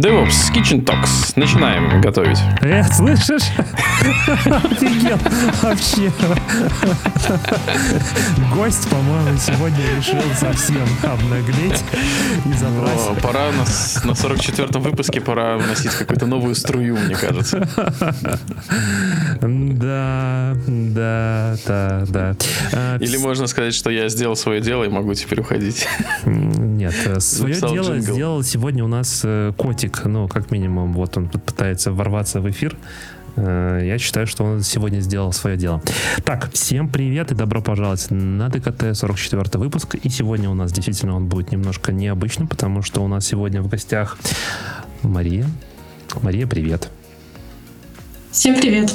DevOps Kitchen Talks. Начинаем готовить. Э, слышишь? Офигел. Вообще. Гость, по-моему, сегодня решил совсем обнаглеть и забрать. О, пора на, на 44-м выпуске пора вносить какую-то новую струю, мне кажется. Да, да, да, да. А, Или можно сказать, что я сделал свое дело и могу теперь уходить. Нет, свое дело сделал сегодня у нас э, котик, ну, как минимум, вот он пытается ворваться в эфир. Э, я считаю, что он сегодня сделал свое дело. Так, всем привет и добро пожаловать на ДКТ 44 выпуск. И сегодня у нас действительно он будет немножко необычным, потому что у нас сегодня в гостях Мария. Мария, привет. Всем привет.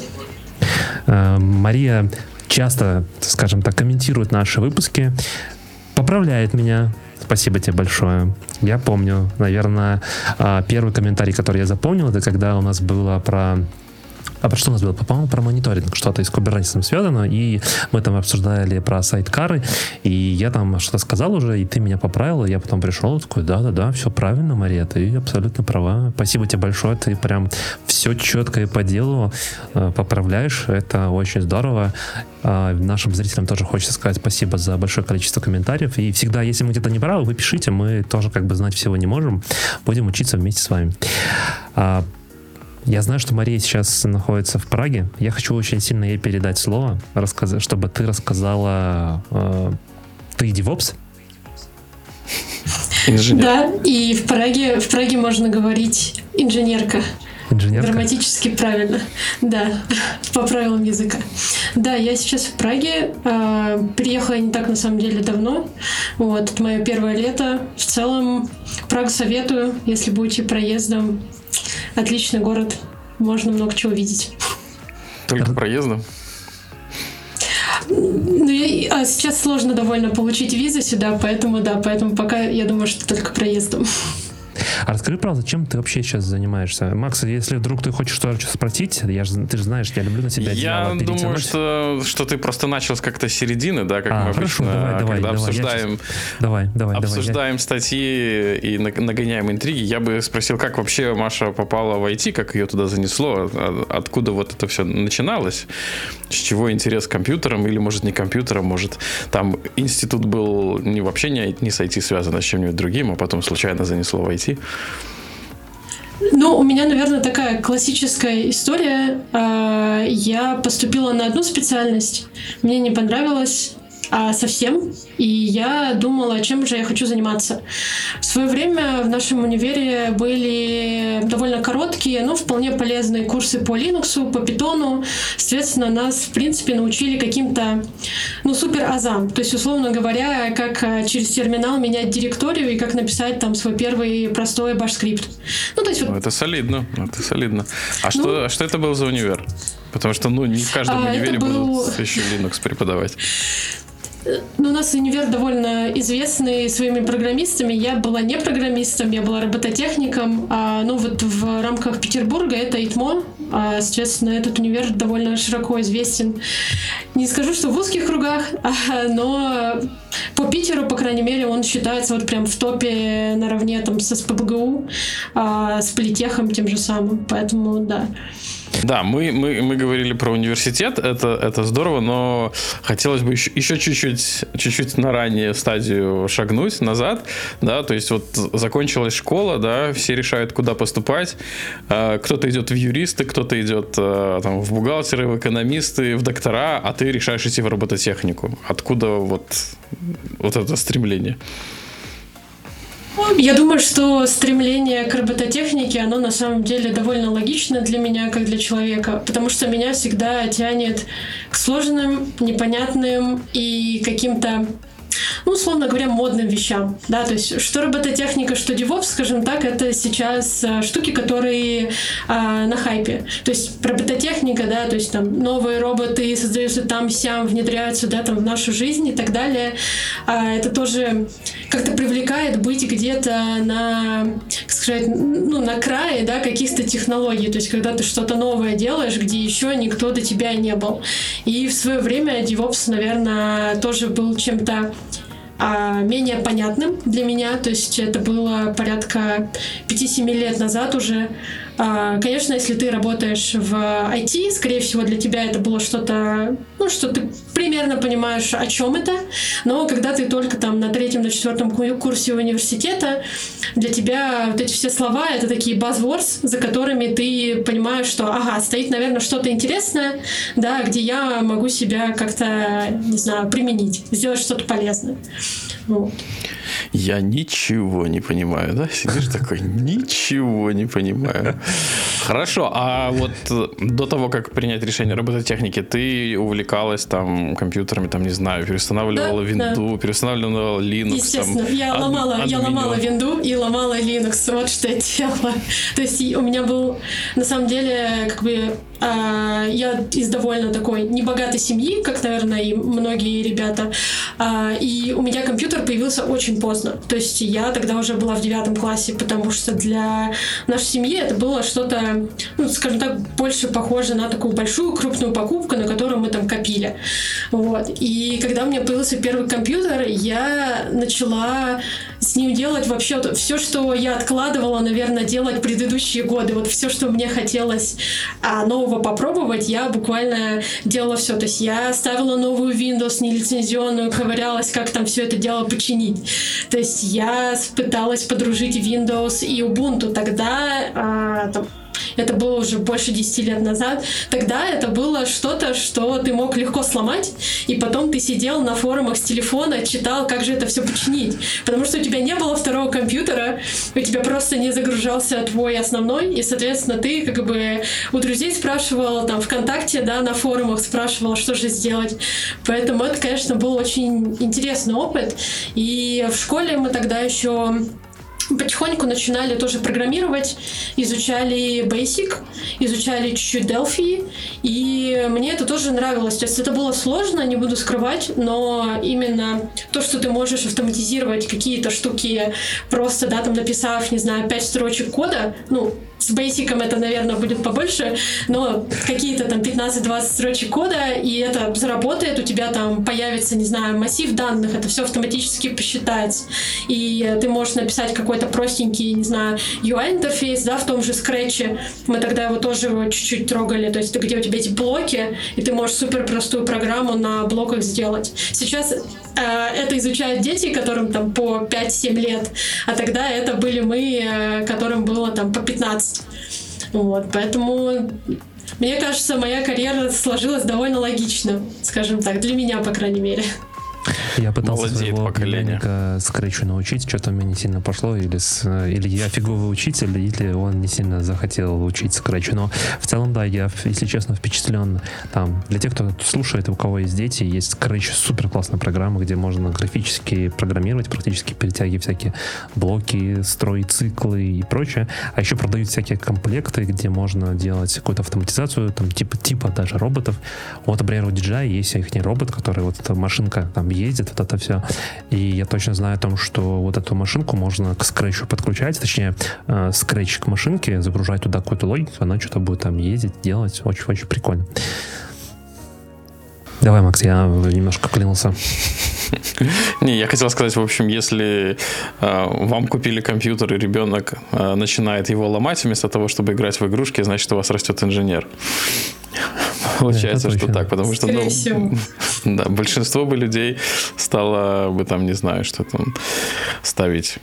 Э, Мария часто, скажем так, комментирует наши выпуски, поправляет меня, Спасибо тебе большое. Я помню, наверное, а, первый комментарий, который я запомнил, это когда у нас было про а про что у нас было? По-моему, про мониторинг, что-то из Kubernetes связано, и мы там обсуждали про сайт-кары, и я там что-то сказал уже, и ты меня поправила, я потом пришел, такой, да-да-да, все правильно, Мария, ты абсолютно права. Спасибо тебе большое, ты прям все четко и по делу э, поправляешь, это очень здорово. Э, нашим зрителям тоже хочется сказать спасибо за большое количество комментариев, и всегда, если мы где-то не правы, вы пишите, мы тоже как бы знать всего не можем, будем учиться вместе с вами. Я знаю, что Мария сейчас находится в Праге. Я хочу очень сильно ей передать слово, рассказать, чтобы ты рассказала... Э, ты DevOps? Инженер. Да, и в Праге, в Праге можно говорить инженерка. Инженерка? Грамматически правильно. Да, по правилам языка. Да, я сейчас в Праге. Э, приехала не так, на самом деле, давно. Вот, это мое первое лето. В целом, Прагу советую, если будете проездом. Отличный город. Можно много чего видеть. Только проездом? Ну, я, а сейчас сложно довольно получить визу сюда, поэтому да, поэтому пока я думаю, что только проездом. А расскажи, правда, чем ты вообще сейчас занимаешься? Макс, если вдруг ты хочешь что-то спросить, я же, ты же знаешь, я люблю на себя Я думаю, что, что ты просто начал с как-то середины, да, как а, мы хорошо, обычно, давай, давай, когда давай, обсуждаем, сейчас... давай, давай, обсуждаем давай, статьи и нагоняем интриги. Я бы спросил, как вообще Маша попала в IT, как ее туда занесло, а, откуда вот это все начиналось, с чего интерес к компьютерам, или, может, не компьютерам, может, там институт был не вообще не, не с IT связан, а с чем-нибудь другим, а потом случайно занесло в IT. Ну, у меня, наверное, такая классическая история. А, я поступила на одну специальность, мне не понравилось, а совсем. И я думала, чем же я хочу заниматься. В свое время в нашем универе были довольно короткие, но вполне полезные курсы по Linux, по Python. Соответственно, нас, в принципе, научили каким-то, ну, супер азам. То есть, условно говоря, как а, через терминал менять директорию и как написать там свой первый простой баш-скрипт. Ну, то есть, вот... Это солидно, это солидно. А ну, что, а что это был за универ? Потому что, ну, не в каждом а, универе был... будут еще Linux преподавать. Ну, у нас универ довольно известный своими программистами. Я была не программистом, я была робототехником. А, ну, вот в рамках Петербурга это ИТМО. А, соответственно, этот универ довольно широко известен. Не скажу, что в узких кругах, а, но по Питеру, по крайней мере, он считается вот прям в топе наравне там со СПБГУ, а, с Политехом тем же самым. Поэтому, да. Да, мы, мы, мы говорили про университет, это, это здорово, но хотелось бы еще, еще чуть-чуть, чуть-чуть на раннюю стадию шагнуть назад, да, то есть вот закончилась школа, да, все решают, куда поступать, а, кто-то идет в юристы, кто-то идет а, там, в бухгалтеры, в экономисты, в доктора, а ты решаешь идти в робототехнику. Откуда вот, вот это стремление? Я думаю, что стремление к робототехнике, оно на самом деле довольно логично для меня, как для человека, потому что меня всегда тянет к сложным, непонятным и каким-то ну, условно говоря, модным вещам. Да, то есть что робототехника, что DevOps, скажем так, это сейчас а, штуки, которые а, на хайпе. То есть робототехника, да, то есть там новые роботы создаются там, сям, внедряются, да, там в нашу жизнь и так далее. А, это тоже как-то привлекает быть где-то на, как сказать, ну, на крае, да, каких-то технологий. То есть когда ты что-то новое делаешь, где еще никто до тебя не был. И в свое время DevOps, наверное, тоже был чем-то менее понятным для меня. То есть это было порядка 5-7 лет назад уже. А, конечно, если ты работаешь в IT, скорее всего, для тебя это было что-то, ну, что ты примерно понимаешь, о чем это. Но когда ты только там на третьем, на четвертом курсе университета, для тебя вот эти все слова — это такие buzzwords, за которыми ты понимаешь, что, ага, стоит, наверное, что-то интересное, да, где я могу себя как-то, не знаю, применить, сделать что-то полезное. Вот. Я ничего не понимаю, да? Сидишь такой, ничего не понимаю. Хорошо, а вот э, до того, как принять решение робототехники, ты увлекалась там компьютерами, там, не знаю, переустанавливала да, винду, да. переустанавливала Linux. Естественно, там, я, ломала, я ломала винду и ломала Linux, вот что я делала. То есть у меня был, на самом деле, как бы я из довольно такой небогатой семьи, как, наверное, и многие ребята. А, и у меня компьютер появился очень поздно. То есть я тогда уже была в девятом классе, потому что для нашей семьи это было что-то, ну, скажем так, больше похоже на такую большую крупную покупку, на которую мы там копили. Вот. И когда у меня появился первый компьютер, я начала с ним делать вообще все, что я откладывала, наверное, делать предыдущие годы. Вот все, что мне хотелось а, нового попробовать, я буквально делала все. То есть я ставила новую Windows нелицензионную, ковырялась, как там все это дело починить. То есть я пыталась подружить Windows и Ubuntu. Тогда а, там, это было уже больше 10 лет назад, тогда это было что-то, что ты мог легко сломать, и потом ты сидел на форумах с телефона, читал, как же это все починить. Потому что у тебя не было второго компьютера, у тебя просто не загружался твой основной, и, соответственно, ты как бы у друзей спрашивал, там, ВКонтакте, да, на форумах спрашивал, что же сделать. Поэтому это, конечно, был очень интересный опыт. И в школе мы тогда еще потихоньку начинали тоже программировать, изучали Basic, изучали чуть-чуть Delphi, и мне это тоже нравилось. То есть это было сложно, не буду скрывать, но именно то, что ты можешь автоматизировать какие-то штуки, просто, да, там написав, не знаю, пять строчек кода, ну, с бейсиком это, наверное, будет побольше, но какие-то там 15-20 строчек кода, и это заработает, у тебя там появится, не знаю, массив данных, это все автоматически посчитается. И ты можешь написать какой-то простенький, не знаю, UI-интерфейс, да, в том же скретче. Мы тогда его тоже его чуть-чуть трогали, то есть где у тебя эти блоки, и ты можешь супер простую программу на блоках сделать. Сейчас это изучают дети, которым там по 5-7 лет, а тогда это были мы, э, которым было там по 15 вот, поэтому мне кажется, моя карьера сложилась довольно логично, скажем так, для меня, по крайней мере. Я пытался Молодеет своего поколения. скретчу научить, что-то мне не сильно пошло, или, с, или я фиговый учитель, или он не сильно захотел учить скретчу. Но в целом, да, я, если честно, впечатлен. Там, для тех, кто слушает, у кого есть дети, есть скретч супер классная программа, где можно графически программировать, практически перетягивать всякие блоки, строить циклы и прочее. А еще продают всякие комплекты, где можно делать какую-то автоматизацию, там, типа, типа даже роботов. Вот, например, у DJI есть их не робот, который вот эта машинка там ездит, вот это все. И я точно знаю о том, что вот эту машинку можно к скретчу подключать, точнее, э, скретч к машинке, загружать туда какую-то логику, она что-то будет там ездить, делать. Очень-очень прикольно. Давай, Макс, я немножко клянился. Не, я хотел сказать, в общем, если э, вам купили компьютер, и ребенок э, начинает его ломать вместо того, чтобы играть в игрушки, значит, у вас растет инженер. Получается, что так, потому что ну, да, большинство бы людей стало бы там, не знаю, что там ставить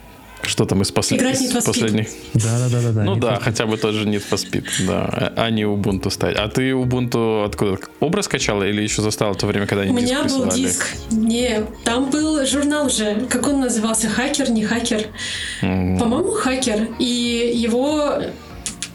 что там из послед... последних? Да, да, да, да. Ну да, хотя бы тот же Need for Speed, да, а не Ubuntu ставить. А ты Ubuntu откуда? Образ качала или еще застала то время, когда они У меня был диск. Не, там был журнал же. Как он назывался? Хакер, не хакер? Mm. По-моему, хакер. И его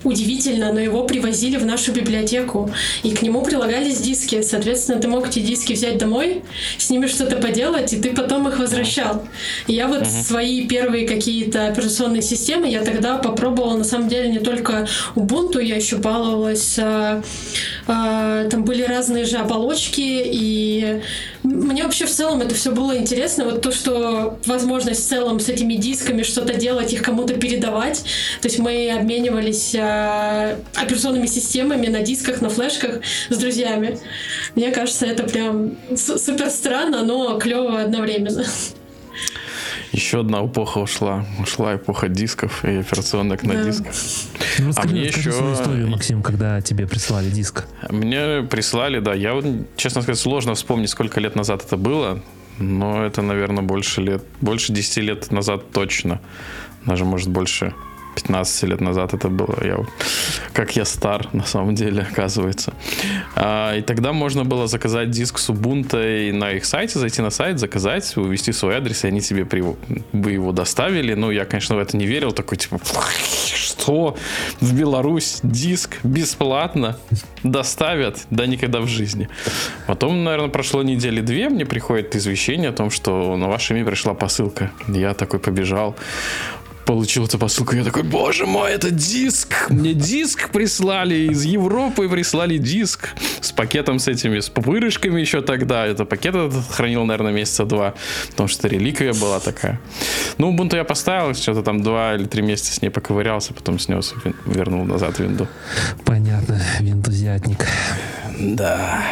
удивительно, но его привозили в нашу библиотеку, и к нему прилагались диски. Соответственно, ты мог эти диски взять домой, с ними что-то поделать, и ты потом их возвращал. И я вот uh-huh. свои первые какие-то операционные системы я тогда попробовала, на самом деле, не только Ubuntu, я еще баловалась. А, а, там были разные же оболочки, и мне вообще в целом это все было интересно. Вот то, что возможность в целом с этими дисками что-то делать, их кому-то передавать. То есть мы обменивались э, операционными системами на дисках, на флешках с друзьями. Мне кажется, это прям супер странно, но клево одновременно. Еще одна эпоха ушла. Ушла эпоха дисков и операционных на Да. диск. Ну, расскажи, мне расскажи еще- свою историю, Максим, когда тебе прислали диск. Мне прислали, да. Я, вот, честно сказать, сложно вспомнить, сколько лет назад это было. Но это, наверное, больше лет, больше 10 лет назад точно. Даже, может, больше 15 лет назад это было. Я, как я стар, на самом деле, оказывается. А, и тогда можно было заказать диск с Ubuntu на их сайте, зайти на сайт, заказать, ввести свой адрес, и они тебе при- бы его доставили. Ну, я, конечно, в это не верил. Такой, типа, что? В Беларусь диск бесплатно доставят? Да никогда в жизни. Потом, наверное, прошло недели две, мне приходит извещение о том, что на ваше имя пришла посылка. Я такой побежал, получил эту посылку, я такой, боже мой, это диск! Мне диск прислали, из Европы прислали диск с пакетом с этими, с пупырышками еще тогда. Это пакет этот хранил, наверное, месяца два, потому что реликвия была такая. Ну, Ubuntu я поставил, что-то там два или три месяца с ней поковырялся, потом снес, вернул назад винду. Понятно, винтузиатник. Да.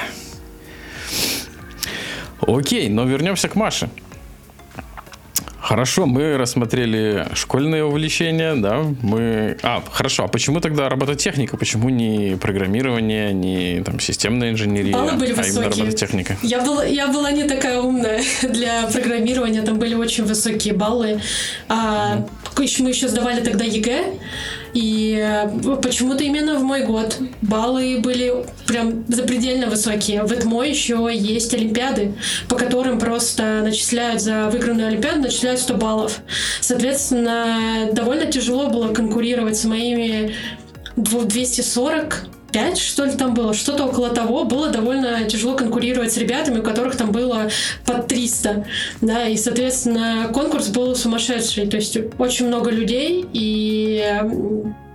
Окей, но вернемся к Маше. Хорошо, мы рассмотрели школьные увлечения, да, мы... А, хорошо, а почему тогда робототехника? Почему не программирование, не там системная инженерия, Баллы были а именно высокие. робототехника? Я была, я была не такая умная для программирования, там были очень высокие баллы. А, еще- мы еще сдавали тогда ЕГЭ, и э, почему-то именно в мой год баллы были прям запредельно высокие. В ИТМО еще есть олимпиады, по которым просто начисляют за выигранную олимпиаду, начисляют 100 баллов. Соответственно, довольно тяжело было конкурировать с моими дво- 240 5, что ли, там было, что-то около того, было довольно тяжело конкурировать с ребятами, у которых там было под 300, да, и, соответственно, конкурс был сумасшедший, то есть очень много людей, и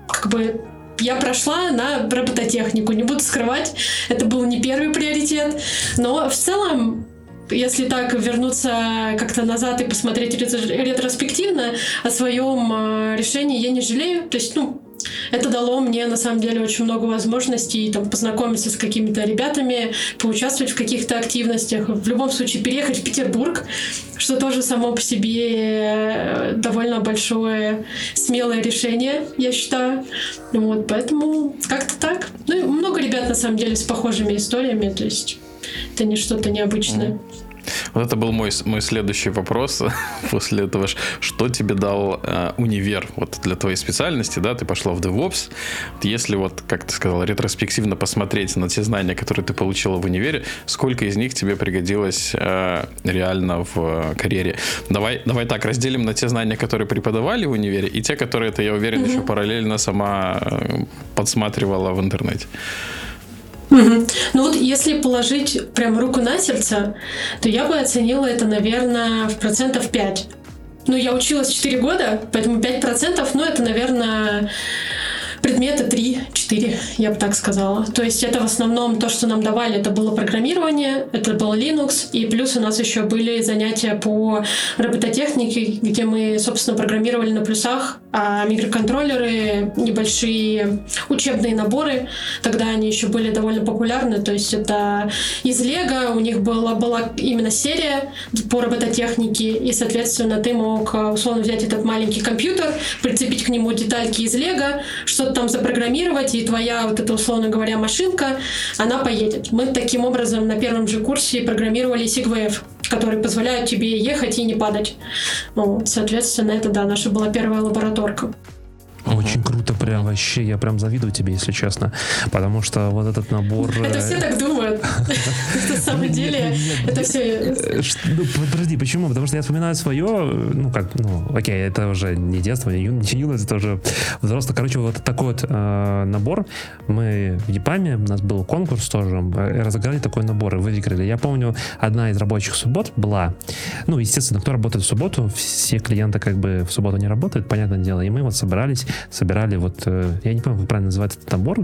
как бы я прошла на робототехнику, не буду скрывать, это был не первый приоритет, но в целом если так вернуться как-то назад и посмотреть ретро- ретроспективно о своем э, решении, я не жалею. То есть, ну, это дало мне на самом деле очень много возможностей там, познакомиться с какими-то ребятами, поучаствовать в каких-то активностях. В любом случае, переехать в Петербург, что тоже само по себе э, довольно большое смелое решение, я считаю. Вот, поэтому как-то так. Ну и много ребят на самом деле с похожими историями, то есть это не что-то необычное. Вот это был мой, мой следующий вопрос после этого. Что тебе дал э, универ вот для твоей специальности, да? Ты пошла в DevOps. Если вот, как ты сказал, ретроспективно посмотреть на те знания, которые ты получила в универе, сколько из них тебе пригодилось э, реально в э, карьере? Давай, давай так, разделим на те знания, которые преподавали в универе, и те, которые ты, я уверен, еще параллельно сама э, подсматривала в интернете. Мгм. Ну вот если положить прям руку на сердце, то я бы оценила это, наверное, в процентов 5. Ну, я училась 4 года, поэтому 5 процентов, ну, это, наверное, предметы 3-4, я бы так сказала. То есть это в основном то, что нам давали, это было программирование, это был Linux, и плюс у нас еще были занятия по робототехнике, где мы, собственно, программировали на плюсах, а микроконтроллеры, небольшие учебные наборы, тогда они еще были довольно популярны, то есть это из Лего, у них была, была именно серия по робототехнике, и, соответственно, ты мог э, условно взять этот маленький компьютер, прицепить к нему детальки из Лего, что-то там запрограммировать, и твоя, вот эта, условно говоря, машинка, она поедет. Мы таким образом на первом же курсе программировали SIGVF, которые позволяют тебе ехать и не падать. Ну, соответственно, это, да, наша была первая лабораторка. Очень круто, прям вообще, я прям завидую тебе, если честно, потому что вот этот набор... Это э, все так думают. На самом деле, это все... Э, ш- ну, подожди, почему? Потому что я вспоминаю свое, э, ну как, ну, окей, это уже не детство, не, юность, это уже взрослый. Короче, вот такой вот э, набор. Мы в ЕПАМе, у нас был конкурс тоже, э, разыграли такой набор и выиграли. Я помню, одна из рабочих суббот была, ну, естественно, кто работает в субботу, все клиенты как бы в субботу не работают, понятное дело, и мы вот собирались, собирали вот э, я не помню, как правильно называется этот набор,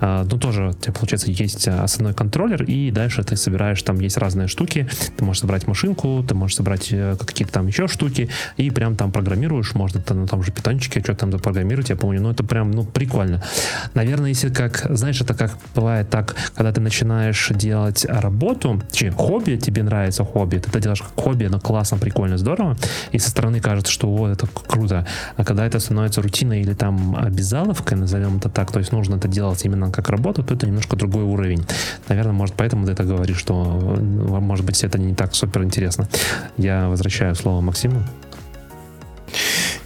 а, но тоже у тебя, получается, есть основной контроллер, и дальше ты собираешь, там есть разные штуки, ты можешь собрать машинку, ты можешь собрать э, какие-то там еще штуки, и прям там программируешь, можно там, ну, там же питончики, что там запрограммировать, я помню, ну, это прям, ну, прикольно. Наверное, если как, знаешь, это как бывает так, когда ты начинаешь делать работу, че, хобби, тебе нравится хобби, ты это делаешь как хобби, но классно, прикольно, здорово, и со стороны кажется, что вот это круто, а когда это становится рутиной или там обязаловкой, назовем это так, то есть нужно это делать именно как работу, то это немножко другой уровень. Наверное, может, поэтому ты это говоришь, что, может быть, это не так супер интересно. Я возвращаю слово Максиму.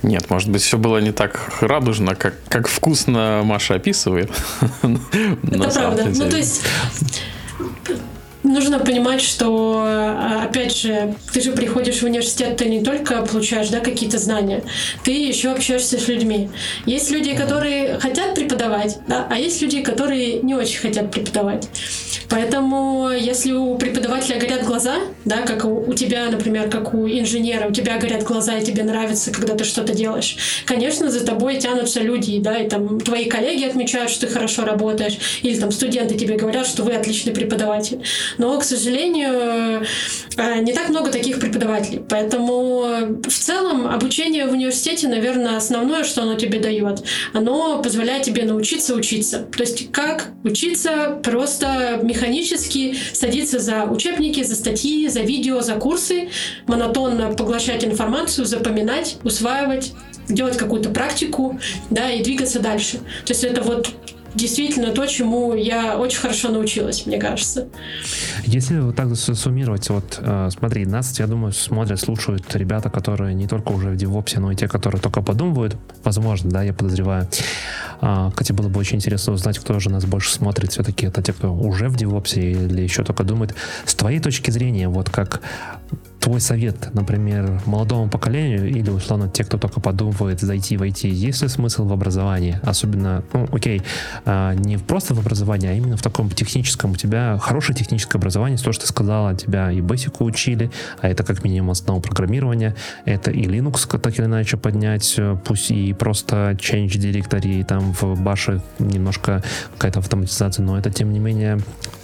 Нет, может быть, все было не так радужно, как, как вкусно Маша описывает. Это правда. Ну, то есть нужно понимать, что, а, опять же, ты же приходишь в университет, ты не только получаешь да, какие-то знания, ты еще общаешься с людьми. Есть люди, которые хотят преподавать, да, а есть люди, которые не очень хотят преподавать. Поэтому, если у преподавателя горят глаза, да, как у, тебя, например, как у инженера, у тебя горят глаза, и тебе нравится, когда ты что-то делаешь, конечно, за тобой тянутся люди, да, и там твои коллеги отмечают, что ты хорошо работаешь, или там студенты тебе говорят, что вы отличный преподаватель. Но, к сожалению, э, не так много таких преподавателей. Поэтому в целом обучение в университете, наверное, основное, что оно тебе дает, оно позволяет тебе научиться учиться. То есть как учиться просто механически садиться за учебники, за статьи, за видео, за курсы, монотонно поглощать информацию, запоминать, усваивать, делать какую-то практику, да, и двигаться дальше. То есть это вот действительно то, чему я очень хорошо научилась, мне кажется. Если вот так суммировать, вот э, смотри, нас, я думаю, смотрят, слушают ребята, которые не только уже в DevOps, но и те, которые только подумывают, возможно, да, я подозреваю. А, кстати, было бы очень интересно узнать, кто же нас больше смотрит, все-таки это те, кто уже в DevOps или еще только думает. С твоей точки зрения, вот как твой совет, например, молодому поколению или, условно, те, кто только подумывает зайти в IT, есть ли смысл в образовании? Особенно, ну, окей, а, не просто в образовании, а именно в таком техническом. У тебя хорошее техническое образование, то, что ты сказала, тебя и Basic учили, а это как минимум основа программирования, это и Linux так или иначе поднять, э, пусть и просто change directory, там в баше немножко какая-то автоматизация, но это, тем не менее,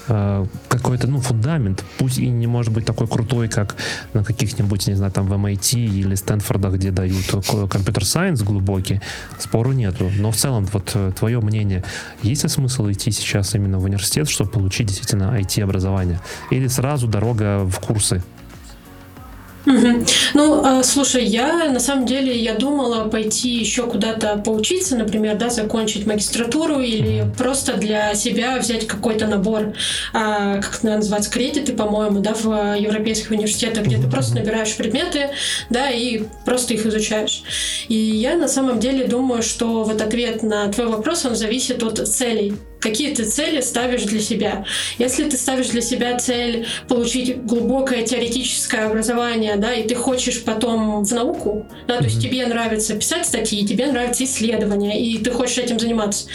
Э, какой-то, ну, фундамент, пусть и не может быть такой крутой, как на каких-нибудь, не знаю, там в MIT или Стэнфорда, где дают компьютер-сайенс глубокий, спору нету. Но в целом, вот э, твое мнение, есть ли смысл идти сейчас именно в университет, чтобы получить действительно IT-образование? Или сразу дорога в курсы? Угу. Ну, а, слушай, я на самом деле я думала пойти еще куда-то поучиться, например, да, закончить магистратуру или просто для себя взять какой-то набор, а, как это называется, кредиты, по-моему, да, в европейских университетах, где ты просто набираешь предметы, да, и просто их изучаешь. И я на самом деле думаю, что вот ответ на твой вопрос, он зависит от целей какие ты цели ставишь для себя. Если ты ставишь для себя цель получить глубокое теоретическое образование, да, и ты хочешь потом в науку, да, то есть тебе нравится писать статьи, тебе нравятся исследования, и ты хочешь этим заниматься,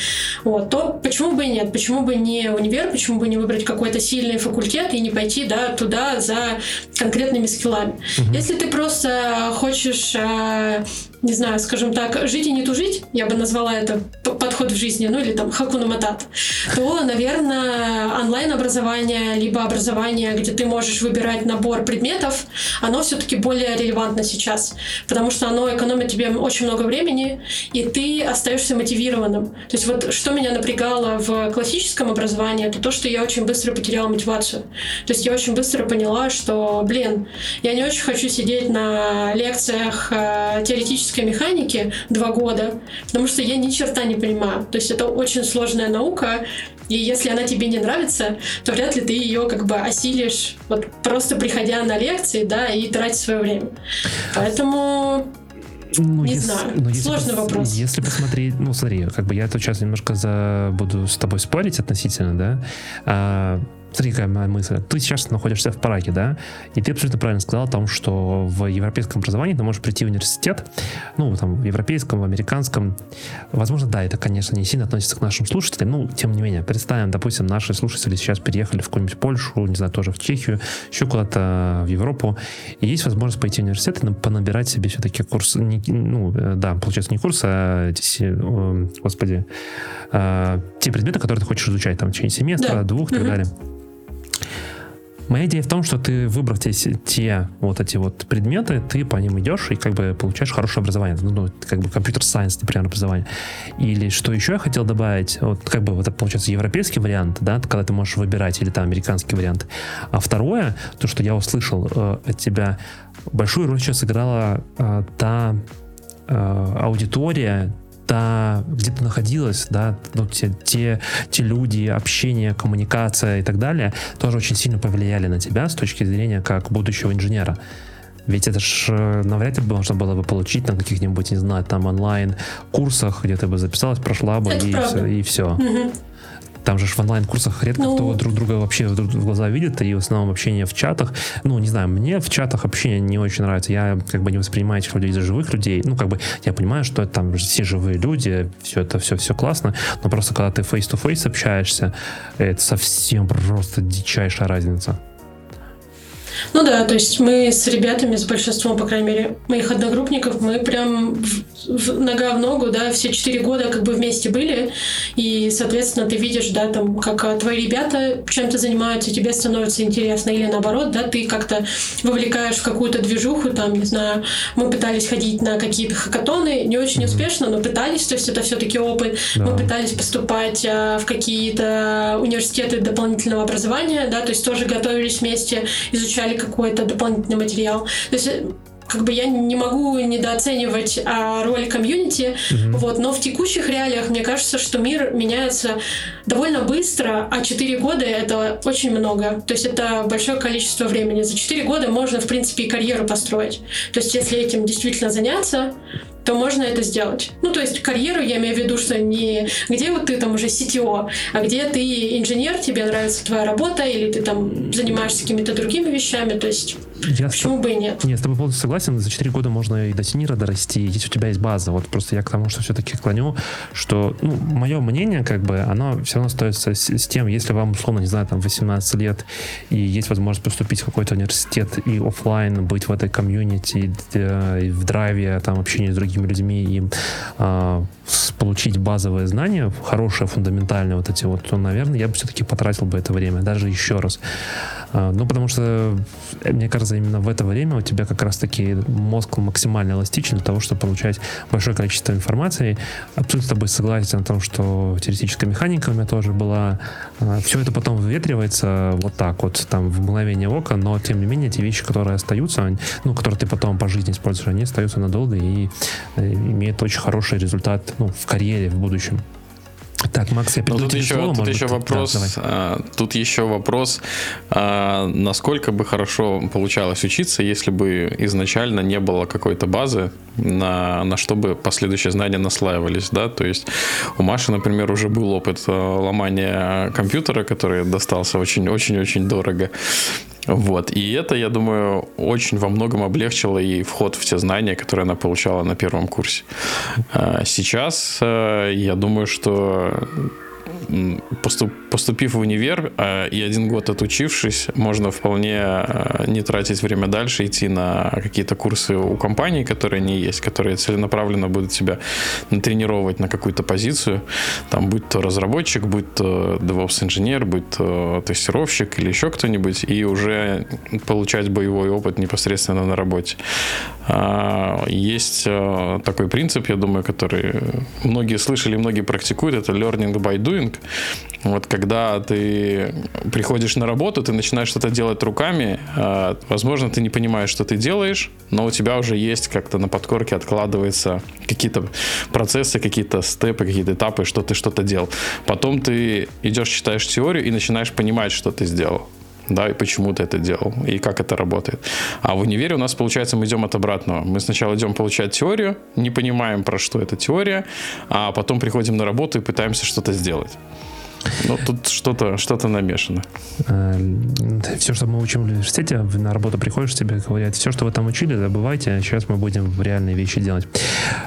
вот, то почему бы и нет? Почему бы не универ, почему бы не выбрать какой-то сильный факультет и не пойти, да, туда за конкретными скиллами? Если ты просто хочешь а, не знаю, скажем так, жить и не тужить, я бы назвала это подход в жизни, ну или там хакуна матат, то, наверное, онлайн-образование, либо образование, где ты можешь выбирать набор предметов, оно все-таки более релевантно сейчас, потому что оно экономит тебе очень много времени, и ты остаешься мотивированным. То есть вот что меня напрягало в классическом образовании, это то, что я очень быстро потеряла мотивацию. То есть я очень быстро поняла, что, блин, я не очень хочу сидеть на лекциях э, теоретически теоретической механики два года, потому что я ни черта не понимаю. То есть это очень сложная наука, и если она тебе не нравится, то вряд ли ты ее как бы осилишь, вот просто приходя на лекции, да, и тратить свое время. Поэтому ну, не если, знаю, ну, если сложный пос, вопрос. Если посмотреть, ну смотри, как бы я тут сейчас немножко за, буду с тобой спорить относительно, да, а, смотри, какая моя мысль. Ты сейчас находишься в Праге, да, и ты абсолютно правильно сказал о том, что в европейском образовании ты можешь прийти в университет, ну, там, в европейском, в американском. Возможно, да, это, конечно, не сильно относится к нашим слушателям, ну, тем не менее, представим, допустим, наши слушатели сейчас переехали в какую-нибудь Польшу, не знаю, тоже в Чехию, еще куда-то в Европу, и есть возможность пойти в университет и понабирать себе все-таки курс, не, ну, э, да, получается, не курс, а эти, э, господи, э, те предметы, которые ты хочешь изучать, там, в течение семестра, да. двух и так далее. Моя идея в том, что ты, выбрав те, те вот эти вот предметы, ты по ним идешь и как бы получаешь хорошее образование. Ну, ну как бы компьютер-сайенс, например, образование. Или что еще я хотел добавить, вот как бы это получается европейский вариант, да, когда ты можешь выбирать, или там американский вариант. А второе, то, что я услышал э, от тебя, большую роль сейчас сыграла э, та э, аудитория, та, где ты находилась, да, ну, те, те, те люди, общение, коммуникация и так далее, тоже очень сильно повлияли на тебя с точки зрения как будущего инженера. Ведь это ж э, навряд ли можно было бы получить на каких-нибудь, не знаю, там онлайн курсах, где ты бы записалась, прошла бы и все, и все. Угу. Там же в онлайн-курсах редко ну... кто друг друга вообще в глаза видит, и в основном общение в чатах. Ну, не знаю, мне в чатах общение не очень нравится. Я как бы не воспринимаю этих людей за живых людей. Ну, как бы я понимаю, что это там все живые люди, все это все, все классно, но просто когда ты face-to-face общаешься, это совсем просто дичайшая разница. Ну да, то есть мы с ребятами, с большинством, по крайней мере, моих одногруппников, мы прям в, в, нога в ногу, да, все четыре года как бы вместе были, и, соответственно, ты видишь, да, там, как а, твои ребята чем-то занимаются, тебе становится интересно, или наоборот, да, ты как-то вовлекаешь в какую-то движуху, там, не знаю, мы пытались ходить на какие-то хакатоны, не очень успешно, но пытались, то есть это все-таки опыт, да. мы пытались поступать а, в какие-то университеты дополнительного образования, да, то есть тоже готовились вместе, изучали какой-то дополнительный материал. То есть как бы я не могу недооценивать а, роль комьюнити, mm-hmm. вот, но в текущих реалиях мне кажется, что мир меняется довольно быстро, а 4 года это очень много. То есть это большое количество времени. За 4 года можно, в принципе, и карьеру построить. То есть если этим действительно заняться, то можно это сделать. Ну, то есть карьеру я имею в виду, что не где вот ты там уже CTO, а где ты инженер, тебе нравится твоя работа, или ты там занимаешься какими-то другими вещами, то есть я почему с... бы и нет? Нет, с тобой полностью согласен, за 4 года можно и до синира дорасти, если у тебя есть база, вот просто я к тому, что все-таки клоню, что, ну, мое мнение, как бы, оно все равно остается с, с тем, если вам, условно, не знаю, там, 18 лет, и есть возможность поступить в какой-то университет и офлайн быть в этой комьюнити, э, в драйве, там, общение с другими другими людьми и э, получить базовые знания, хорошие, фундаментальные вот эти вот, то, наверное, я бы все-таки потратил бы это время, даже еще раз. Э, ну, потому что, мне кажется, именно в это время у тебя как раз-таки мозг максимально эластичен для того, чтобы получать большое количество информации. Абсолютно с тобой согласен о том, что теоретическая механика у меня тоже была. Э, все это потом выветривается вот так вот, там, в мгновение ока, но, тем не менее, те вещи, которые остаются, ну, которые ты потом по жизни используешь, они остаются надолго, и Э, имеет очень хороший результат ну, в карьере в будущем. Так, Макс, я тут еще, слово, тут еще быть? вопрос, да, а, тут еще вопрос, а, насколько бы хорошо получалось учиться, если бы изначально не было какой-то базы, на, на что бы последующие знания наслаивались, да, то есть у Маши, например, уже был опыт э, ломания компьютера, который достался очень-очень-очень дорого, вот. И это, я думаю, очень во многом облегчило ей вход в те знания, которые она получала на первом курсе. А сейчас э, я думаю, что поступ, поступив в универ э, и один год отучившись, можно вполне э, не тратить время дальше, идти на какие-то курсы у компаний, которые не есть, которые целенаправленно будут тебя натренировать на какую-то позицию, там, будь то разработчик, будь то DevOps-инженер, будь то тестировщик или еще кто-нибудь, и уже получать боевой опыт непосредственно на работе. А, есть такой принцип, я думаю, который многие слышали, многие практикуют, это learning by doing. Вот когда ты приходишь на работу, ты начинаешь что-то делать руками, а, возможно, ты не понимаешь, что ты делаешь, но у тебя уже есть как-то на подкорке откладываются какие-то процессы, какие-то степы, какие-то этапы, что ты что-то делал. Потом ты идешь, читаешь теорию и начинаешь понимать, что ты сделал да, и почему ты это делал, и как это работает. А в универе у нас, получается, мы идем от обратного. Мы сначала идем получать теорию, не понимаем, про что эта теория, а потом приходим на работу и пытаемся что-то сделать. Ну, тут что-то что намешано. Э, все, что мы учим в университете, на работу приходишь, тебе говорят, все, что вы там учили, забывайте, сейчас мы будем реальные вещи делать.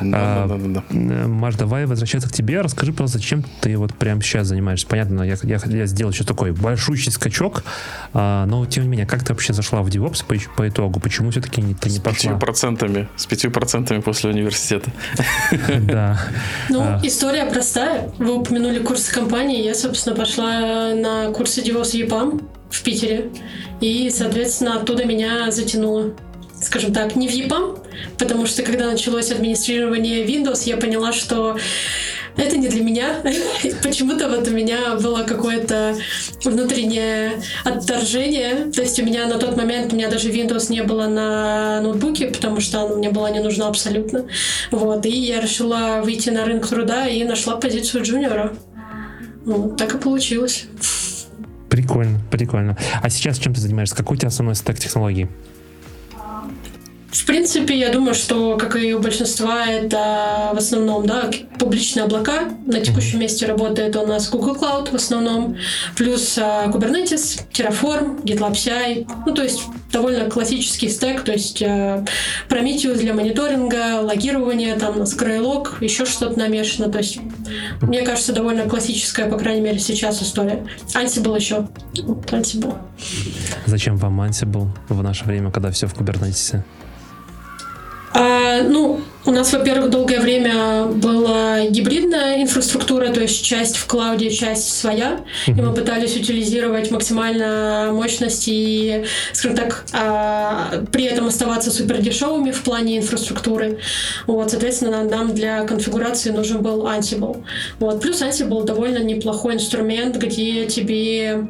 Да, а, да, да, да. Маш, давай возвращаться к тебе. Расскажи, пожалуйста, чем ты вот прямо сейчас занимаешься? Понятно, я, я, я сделал еще такой большущий скачок, а, но тем не менее, как ты вообще зашла в DevOps по, по итогу? Почему все-таки не, ты не пошла? С пятью процентами, с пятью процентами после университета. Да. Ну, а. история простая. Вы упомянули курсы компании, я, собственно, пошла на курсы DevOps EPAM в Питере. И, соответственно, оттуда меня затянуло. Скажем так, не в EPAM, потому что когда началось администрирование Windows, я поняла, что это не для меня. Почему-то вот у меня было какое-то внутреннее отторжение. То есть у меня на тот момент, у меня даже Windows не было на ноутбуке, потому что она мне была не нужна абсолютно. Вот. И я решила выйти на рынок труда и нашла позицию джуниора. Ну, так и получилось. Прикольно, прикольно. А сейчас чем ты занимаешься? Какой у тебя основной стек технологий? В принципе, я думаю, что, как и у большинства, это в основном да, публичные облака. На текущем месте работает у нас Google Cloud в основном, плюс uh, Kubernetes, Terraform, GitLab CI. Ну, то есть довольно классический стек, то есть uh, Prometheus для мониторинга, логирования, там, Skrylog, еще что-то намешано. То есть, мне кажется, довольно классическая, по крайней мере, сейчас история. Ansible еще. Ansible. Зачем вам Ansible в наше время, когда все в Kubernetes? А, ну, у нас, во-первых, долгое время была гибридная инфраструктура, то есть часть в клауде, часть своя. Mm-hmm. И мы пытались утилизировать максимально мощности и, скажем так, а, при этом оставаться супер дешевыми в плане инфраструктуры. Вот, соответственно, нам для конфигурации нужен был Ansible. Вот. Плюс Ansible довольно неплохой инструмент, где тебе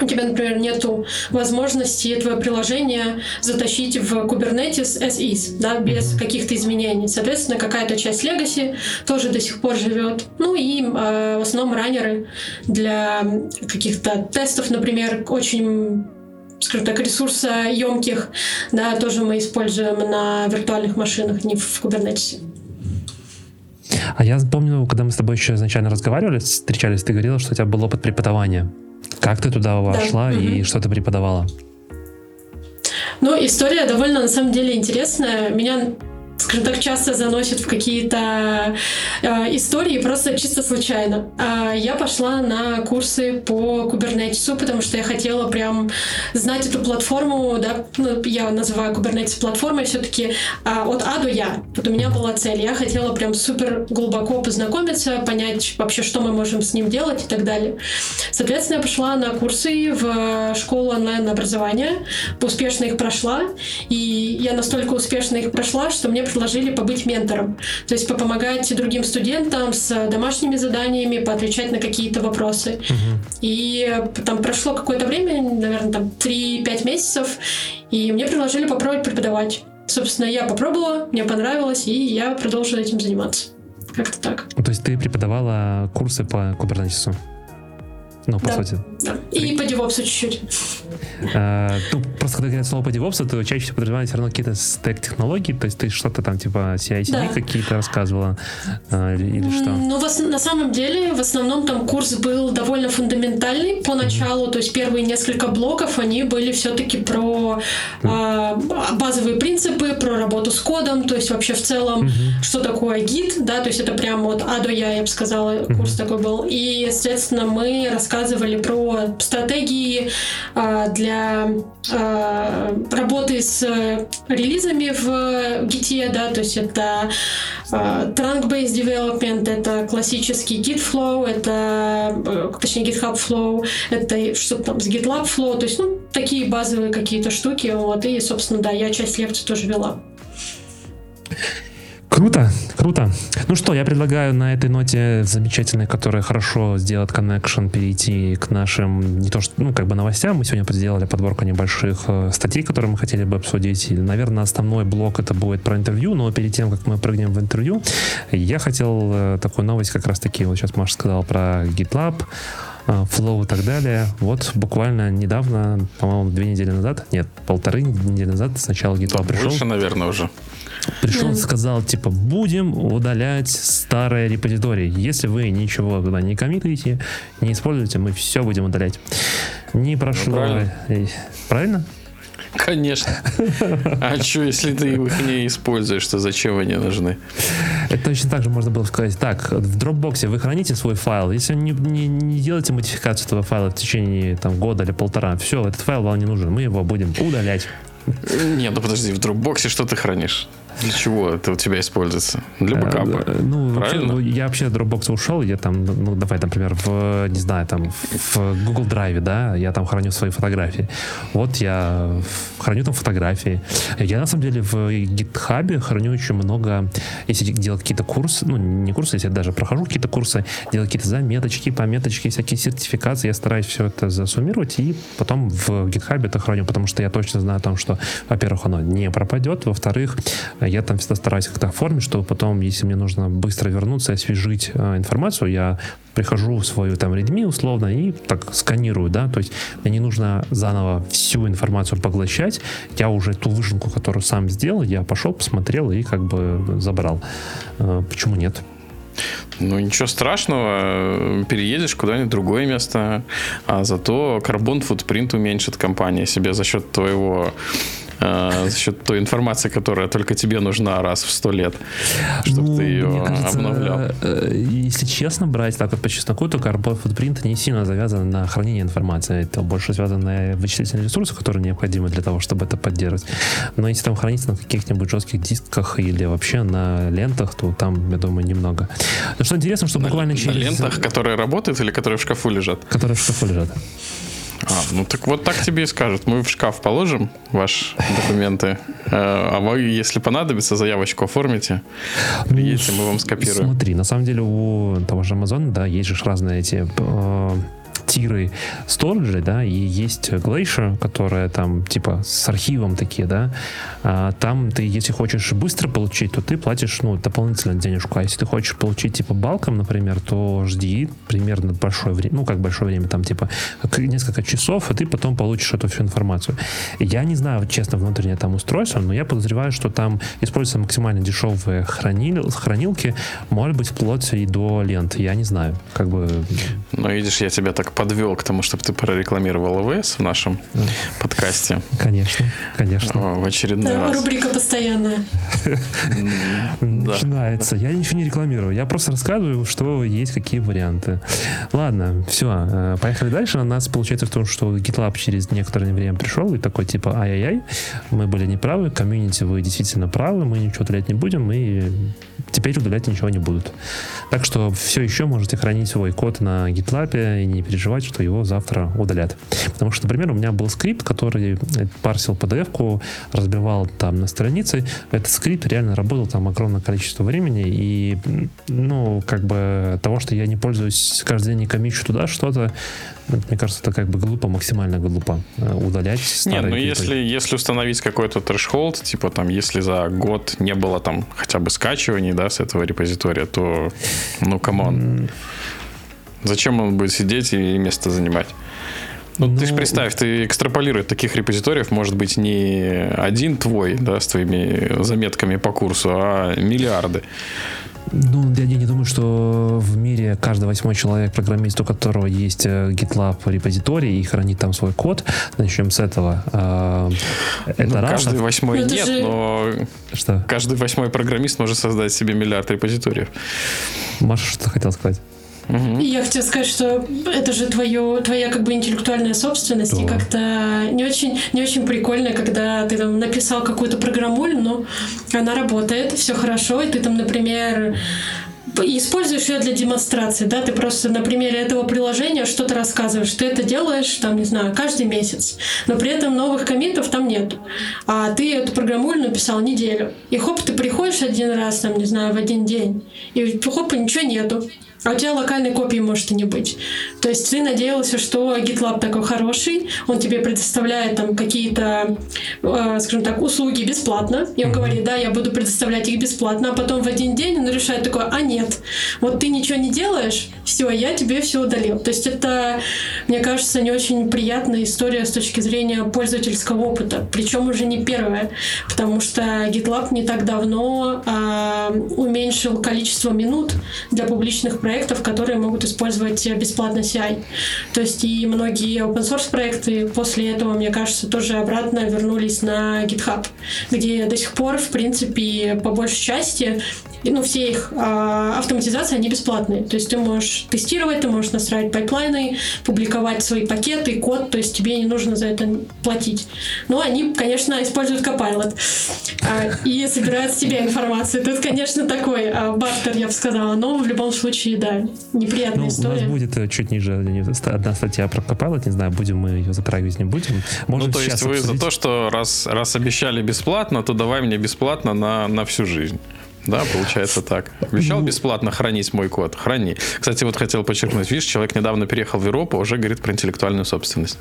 у тебя, например, нету возможности твое приложение затащить в Kubernetes as is, да, без каких-то изменений. Соответственно, какая-то часть Legacy тоже до сих пор живет. Ну и э, в основном раннеры для каких-то тестов, например, очень скажем так, ресурсоемких, да, тоже мы используем на виртуальных машинах, не в Kubernetes. А я помню, когда мы с тобой еще изначально разговаривали, встречались, ты говорила, что у тебя был опыт преподавания. Как ты туда вошла да. и угу. что ты преподавала? Ну, история довольно, на самом деле, интересная. Меня скажем так, часто заносит в какие-то э, истории просто чисто случайно. Э, я пошла на курсы по Kubernetes, потому что я хотела прям знать эту платформу, да, ну, я называю Kubernetes платформой все-таки э, от А до Я. Вот у меня была цель. Я хотела прям супер глубоко познакомиться, понять вообще, что мы можем с ним делать и так далее. Соответственно, я пошла на курсы в школу онлайн-образования, успешно их прошла, и я настолько успешно их прошла, что мне предложили побыть ментором. То есть попомогать другим студентам с домашними заданиями, поотвечать на какие-то вопросы. Угу. И там прошло какое-то время, наверное, там 3-5 месяцев, и мне предложили попробовать преподавать. Собственно, я попробовала, мне понравилось, и я продолжила этим заниматься. Как-то так. То есть ты преподавала курсы по кубернетису? Ну, по да, сути. Да. И по девопсу чуть-чуть. А, ну, просто когда говорят слово по девопсу, то чаще всего подразумевают все равно какие-то стек-технологии, то есть ты что-то там типа CI-CD да. какие-то рассказывала а, или что? Ну, на самом деле, в основном там курс был довольно фундаментальный поначалу, mm-hmm. то есть первые несколько блоков, они были все-таки про а, базовые принципы, про работу с кодом, то есть вообще в целом, mm-hmm. что такое гид, да, то есть это прям вот А до Я, я бы сказала, курс такой был. И, естественно, мы рассказывали рассказывали про стратегии а, для а, работы с релизами в Git, да, то есть это trunk-based development, это классический Git Flow, это, э, точнее, GitHub Flow, это что-то там с GitLab Flow, то есть, ну, такие базовые какие-то штуки, вот, и, собственно, да, я часть лекций тоже вела. Круто, круто. Ну что, я предлагаю на этой ноте замечательной, которая хорошо сделает connection, перейти к нашим, не то что, ну, как бы новостям. Мы сегодня сделали подборку небольших э, статей, которые мы хотели бы обсудить. И, наверное, основной блок это будет про интервью, но перед тем, как мы прыгнем в интервью, я хотел э, такую новость как раз-таки, вот сейчас Маша сказала про GitLab, э, Flow и так далее. Вот буквально недавно, по-моему, две недели назад, нет, полторы недели назад сначала GitLab пришел. Больше, наверное, уже. Пришел и сказал, типа, будем удалять старые репозитории. Если вы ничего туда не коммитаете, не используете, мы все будем удалять. Не прошло... Ну, правильно? правильно? Конечно. А что, если ты их не используешь, то зачем они нужны? Это точно так же можно было сказать. Так, в Dropbox вы храните свой файл. Если не, не, не делаете модификацию этого файла в течение там, года или полтора, все, этот файл вам не нужен. Мы его будем удалять. Не, ну подожди, в Dropbox что ты хранишь? Для чего это у тебя используется? Для э, бэкапа. Э, ну? Вообще, я вообще от Dropbox ушел, я там, ну, давай, например, в, не знаю, там, в Google Drive, да, я там храню свои фотографии. Вот я храню там фотографии. Я, на самом деле, в GitHub храню очень много, если делать какие-то курсы, ну, не курсы, если я даже прохожу какие-то курсы, делать какие-то заметочки, пометочки, всякие сертификации, я стараюсь все это засуммировать и потом в GitHub это храню, потому что я точно знаю о том, что, во-первых, оно не пропадет, во-вторых, я там всегда стараюсь как-то оформить, чтобы потом, если мне нужно быстро вернуться и освежить э, информацию, я прихожу в свою там Redmi условно и так сканирую, да, то есть мне не нужно заново всю информацию поглощать, я уже ту выжимку, которую сам сделал, я пошел, посмотрел и как бы забрал. Э, почему нет? Ну, ничего страшного, переедешь куда-нибудь другое место, а зато карбон футпринт уменьшит компания себе за счет твоего э, за счет той информации, которая только тебе нужна раз в сто лет, чтобы ну, ты ее кажется, обновлял. Э, если честно брать так вот по чесноку, то Carbon Footprint не сильно завязан на хранение информации. Это больше связано на вычислительные ресурсы, которые необходимы для того, чтобы это поддерживать. Но если там хранится на каких-нибудь жестких дисках или вообще на лентах, то там, я думаю, немного. Но что интересно, что буквально на, через... На лентах, которые работают или которые в шкафу лежат? Которые в шкафу лежат. А, ну так вот так тебе и скажут. Мы в шкаф положим ваши документы, э, а вы, если понадобится, заявочку оформите, приедете, мы вам скопируем. Смотри, на самом деле у того же Amazon, да, есть же разные эти э, тиры сториджей, да, и есть Glacier, которая там типа с архивом такие, да, а, там ты, если хочешь быстро получить, то ты платишь, ну, дополнительно денежку, а если ты хочешь получить типа балком, например, то жди примерно большое время, ну, как большое время, там типа несколько часов, и ты потом получишь эту всю информацию. Я не знаю, честно, внутреннее там устройство, но я подозреваю, что там используются максимально дешевые хранил, хранилки, может быть, вплоть и до ленты, я не знаю, как бы... Ну, видишь, я тебя так подвел к тому, чтобы ты прорекламировал ОВС в нашем подкасте. Конечно, конечно. В очередной раз. Рубрика постоянная. Начинается. Я ничего не рекламирую. Я просто рассказываю, что есть какие варианты. Ладно, все. Э, поехали дальше. У нас получается в том, что GitLab через некоторое время пришел и такой типа ай-яй-яй, мы были неправы, комьюнити вы действительно правы, мы ничего удалять не будем, и теперь удалять ничего не будут. Так что все еще можете хранить свой код на GitLab и не переживать, что его завтра удалят. Потому что, например, у меня был скрипт, который парсил PDF-ку, разбивал там на странице. Этот скрипт реально работал там огромное количество времени, и, ну, как бы того, что я не пользуюсь каждый день и коммичу туда что-то, мне кажется, это как бы глупо, максимально глупо э, удалять старые Не, ну если, если установить какой-то threshold, типа там, если за год не было там хотя бы скачиваний, да, с этого репозитория, то, ну, come on. Зачем он будет сидеть и место занимать? Ну, ну, ты же представь, ты экстраполируешь таких репозиториев, может быть, не один твой, да, с твоими заметками по курсу, а миллиарды. Ну, я не думаю, что в мире каждый восьмой человек, программист, у которого есть э, GitLab репозиторий и хранит там свой код. Начнем с этого. А, это ну, каждый восьмой но нет, же... но что? каждый восьмой программист может создать себе миллиард репозиториев. Маша, что хотел сказать? Угу. И я хотела сказать, что это же твое, твоя как бы интеллектуальная собственность, да. и как-то не очень, не очень прикольно, когда ты там написал какую-то программуль, но она работает, все хорошо, и ты там, например, используешь ее для демонстрации, да, ты просто на примере этого приложения что-то рассказываешь, ты это делаешь, там, не знаю, каждый месяц, но при этом новых комитов там нет, а ты эту программуль написал неделю, и хоп, ты приходишь один раз, там, не знаю, в один день, и хоп, ничего нету, а у тебя локальной копии может и не быть. То есть ты надеялся, что GitLab такой хороший, он тебе предоставляет там какие-то, э, скажем так, услуги бесплатно, и он говорит, да, я буду предоставлять их бесплатно, а потом в один день он решает такое, а нет, вот ты ничего не делаешь, все, я тебе все удалил. То есть это, мне кажется, не очень приятная история с точки зрения пользовательского опыта, причем уже не первая, потому что GitLab не так давно э, уменьшил количество минут для публичных проектов, которые могут использовать бесплатно CI. То есть и многие open source проекты после этого, мне кажется, тоже обратно вернулись на GitHub, где до сих пор, в принципе, по большей части ну, все их э, автоматизации, они бесплатные. То есть ты можешь тестировать, ты можешь настраивать пайплайны, публиковать свои пакеты, код, то есть тебе не нужно за это платить. Но они, конечно, используют Copilot э, и собирают с тебя информацию. Тут, конечно, такой э, бартер, я бы сказала, но в любом случае, да, неприятная ну, история. У нас будет э, чуть ниже одна статья про Copilot, не знаю, будем мы ее затрагивать, не будем. Можем ну, то есть вы обсудить. за то, что раз, раз обещали бесплатно, то давай мне бесплатно на, на всю жизнь. Да, получается так. Обещал ну. бесплатно хранить мой код. Храни. Кстати, вот хотел подчеркнуть, видишь, человек недавно переехал в Европу, уже говорит про интеллектуальную собственность.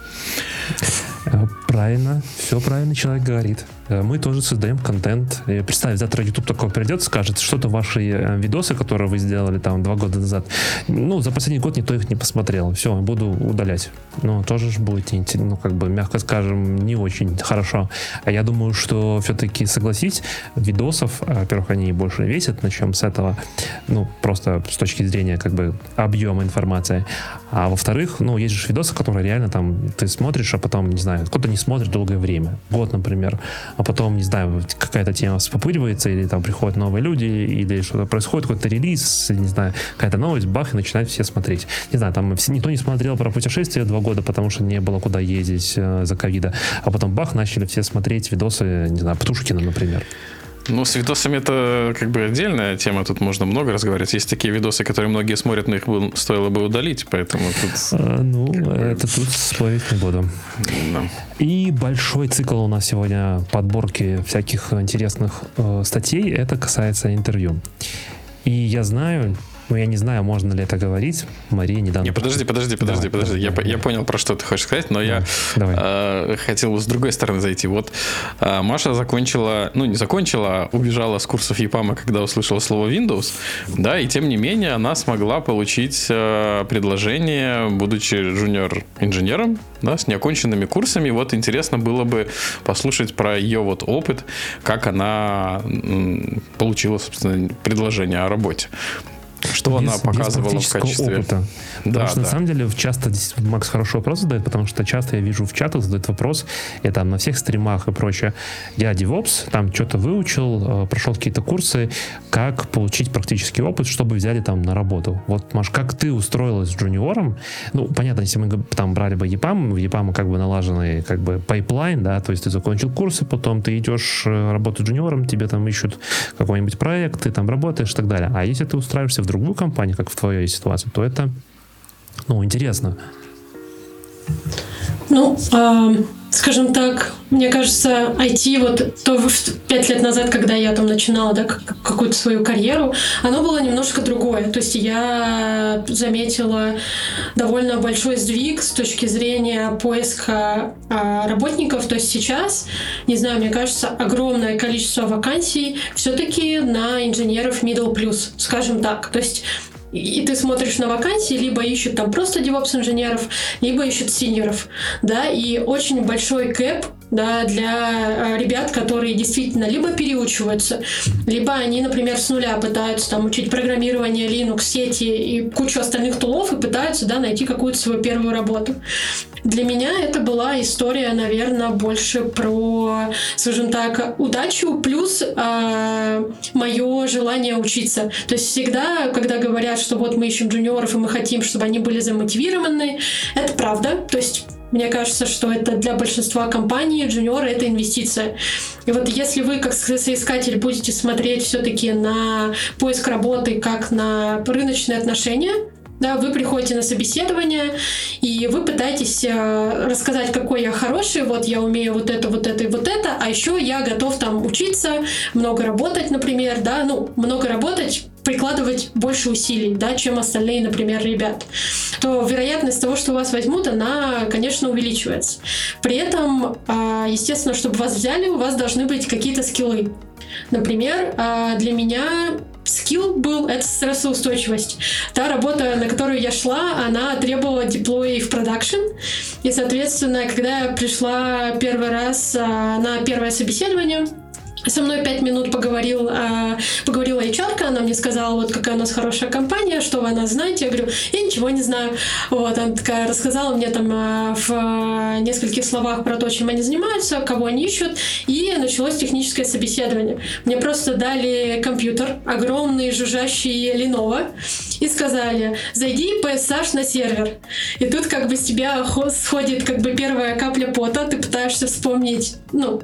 Э, правильно, все правильно человек говорит. Э, мы тоже создаем контент. И представь, завтра YouTube такой придет, скажет, что-то ваши э, видосы, которые вы сделали там два года назад, ну, за последний год никто их не посмотрел. Все, буду удалять. Ну, тоже же будет, ну, как бы, мягко скажем, не очень хорошо. А я думаю, что все-таки, согласись, видосов, во-первых, они больше весят, начнем с этого, ну, просто с точки зрения, как бы, объема информации. А во-вторых, ну, есть же видосы, которые реально там ты смотришь, а потом, не знаю, кто-то не смотрит долгое время, год, например, а потом, не знаю, какая-то тема вспопыривается, или там приходят новые люди, или что-то происходит, какой-то релиз, не знаю, какая-то новость, бах, и начинают все смотреть. Не знаю, там никто не смотрел про путешествия два года, потому что не было куда ездить э, за ковида, а потом бах, начали все смотреть видосы, не знаю, Птушкина, например. Ну, с видосами это как бы отдельная тема, тут можно много разговаривать. Есть такие видосы, которые многие смотрят, но их бы, стоило бы удалить, поэтому тут... А, ну, это тут спорить не буду. Да. И большой цикл у нас сегодня подборки всяких интересных э, статей, это касается интервью. И я знаю, ну, я не знаю, можно ли это говорить. Мария недавно... Не, подожди, подожди, подожди, давай, подожди. Давай, я, давай. я понял, про что ты хочешь сказать, но я давай. Э, хотел с другой стороны зайти. Вот э, Маша закончила, ну, не закончила, а убежала с курсов ЕПАМа, когда услышала слово Windows, да, и тем не менее она смогла получить э, предложение, будучи жуниор-инженером, да, с неоконченными курсами. Вот интересно было бы послушать про ее вот опыт, как она получила, собственно, предложение о работе. Что без, она показывала в качестве... Опыта. Да, потому что да. на самом деле часто Макс хороший вопрос задает, потому что часто я вижу в чатах задают вопрос, и там на всех стримах и прочее. Я DevOps, там что-то выучил, э, прошел какие-то курсы, как получить практический опыт, чтобы взяли там на работу. Вот, Маш, как ты устроилась с джуниором? Ну, понятно, если мы там брали бы EPAM, в EPAM как бы налаженный как бы pipeline, да, то есть ты закончил курсы, потом ты идешь э, работать джуниором, тебе там ищут какой-нибудь проект, ты там работаешь и так далее. А если ты устраиваешься в другую компанию, как в твоей ситуации, то это, ну, интересно. Ну, э, скажем так, мне кажется, IT вот то пять лет назад, когда я там начинала да, какую-то свою карьеру, оно было немножко другое. То есть я заметила довольно большой сдвиг с точки зрения поиска э, работников. То есть сейчас, не знаю, мне кажется, огромное количество вакансий все-таки на инженеров middle plus, скажем так. То есть и ты смотришь на вакансии, либо ищут там просто DevOps инженеров, либо ищут синьоров, да, и очень большой кэп да, для э, ребят, которые действительно либо переучиваются, либо они, например, с нуля пытаются там учить программирование, Linux, сети и кучу остальных тулов и пытаются, да, найти какую-то свою первую работу. Для меня это была история, наверное, больше про, скажем так, удачу плюс э, мое желание учиться. То есть всегда, когда говорят, что вот мы ищем джуниоров и мы хотим, чтобы они были замотивированы, это правда. То есть мне кажется, что это для большинства компаний джуниоры это инвестиция. И вот если вы как соискатель будете смотреть все-таки на поиск работы как на рыночные отношения, Да, вы приходите на собеседование, и вы пытаетесь э, рассказать, какой я хороший, вот я умею вот это, вот это и вот это, а еще я готов там учиться, много работать, например, да, ну, много работать, прикладывать больше усилий, да, чем остальные, например, ребят, то вероятность того, что вас возьмут, она, конечно, увеличивается. При этом, а, естественно, чтобы вас взяли, у вас должны быть какие-то скиллы. Например, а, для меня скилл был это стрессоустойчивость. Та работа, на которую я шла, она требовала диплой в продакшн. И, соответственно, когда я пришла первый раз а, на первое собеседование, со мной пять минут поговорил, э, поговорила HR, она мне сказала, вот какая у нас хорошая компания, что вы о нас знаете. Я говорю, я ничего не знаю. Вот, она такая рассказала мне там э, в нескольких словах про то, чем они занимаются, кого они ищут, и началось техническое собеседование. Мне просто дали компьютер, огромный жужжащий Lenovo, и сказали, зайди PSH на сервер. И тут как бы с тебя сходит как бы первая капля пота, ты пытаешься вспомнить, ну,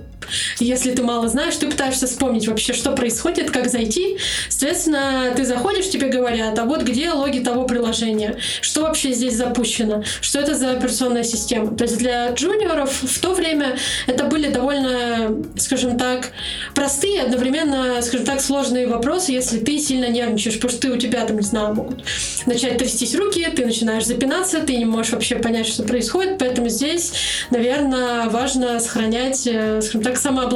если ты мало знаешь, ты пытаешься вспомнить вообще, что происходит, как зайти. Соответственно, ты заходишь, тебе говорят, а вот где логи того приложения, что вообще здесь запущено, что это за операционная система. То есть для джуниоров в то время это были довольно, скажем так, простые, одновременно, скажем так, сложные вопросы, если ты сильно нервничаешь, потому что ты у тебя там, не знаю, могут начать трястись руки, ты начинаешь запинаться, ты не можешь вообще понять, что происходит, поэтому здесь, наверное, важно сохранять, э, скажем так, самообладание.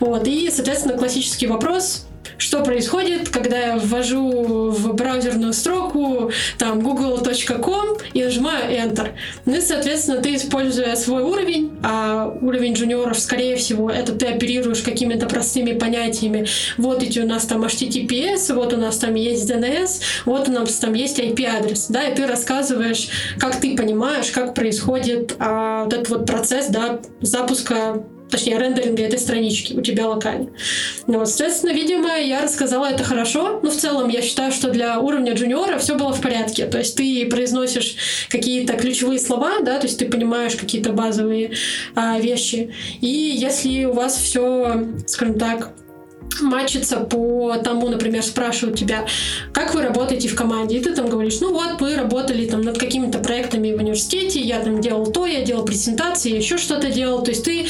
Вот. И, соответственно, классический вопрос, что происходит, когда я ввожу в браузерную строку там google.com и нажимаю Enter. Ну и, соответственно, ты, используя свой уровень, а уровень джуниоров, скорее всего, это ты оперируешь какими-то простыми понятиями. Вот эти у нас там HTTPS, вот у нас там есть DNS, вот у нас там есть IP-адрес, да, и ты рассказываешь, как ты понимаешь, как происходит а, вот этот вот процесс, да, запуска точнее, рендеринга этой странички у тебя локально. Ну, вот, соответственно, видимо, я рассказала это хорошо, но в целом я считаю, что для уровня джуниора все было в порядке. То есть ты произносишь какие-то ключевые слова, да, то есть ты понимаешь какие-то базовые а, вещи. И если у вас все, скажем так, матчится по тому, например, спрашивают тебя, как вы работаете в команде, и ты там говоришь, ну вот, мы работали там над какими-то проектами в университете, я там делал то, я делал презентации, еще что-то делал, то есть ты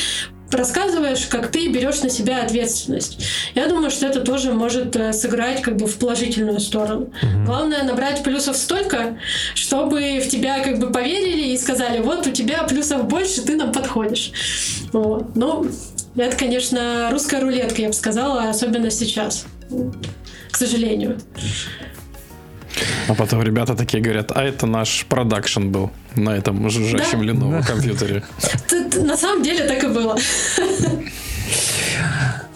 рассказываешь, как ты берешь на себя ответственность. Я думаю, что это тоже может э, сыграть как бы в положительную сторону. Угу. Главное набрать плюсов столько, чтобы в тебя как бы поверили и сказали, вот у тебя плюсов больше, ты нам подходишь. Вот. Ну, это, конечно, русская рулетка, я бы сказала, особенно сейчас, к сожалению. А потом ребята такие говорят, а это наш продакшн был на этом жужжащем да? Lenovo да. компьютере. На самом деле так и было.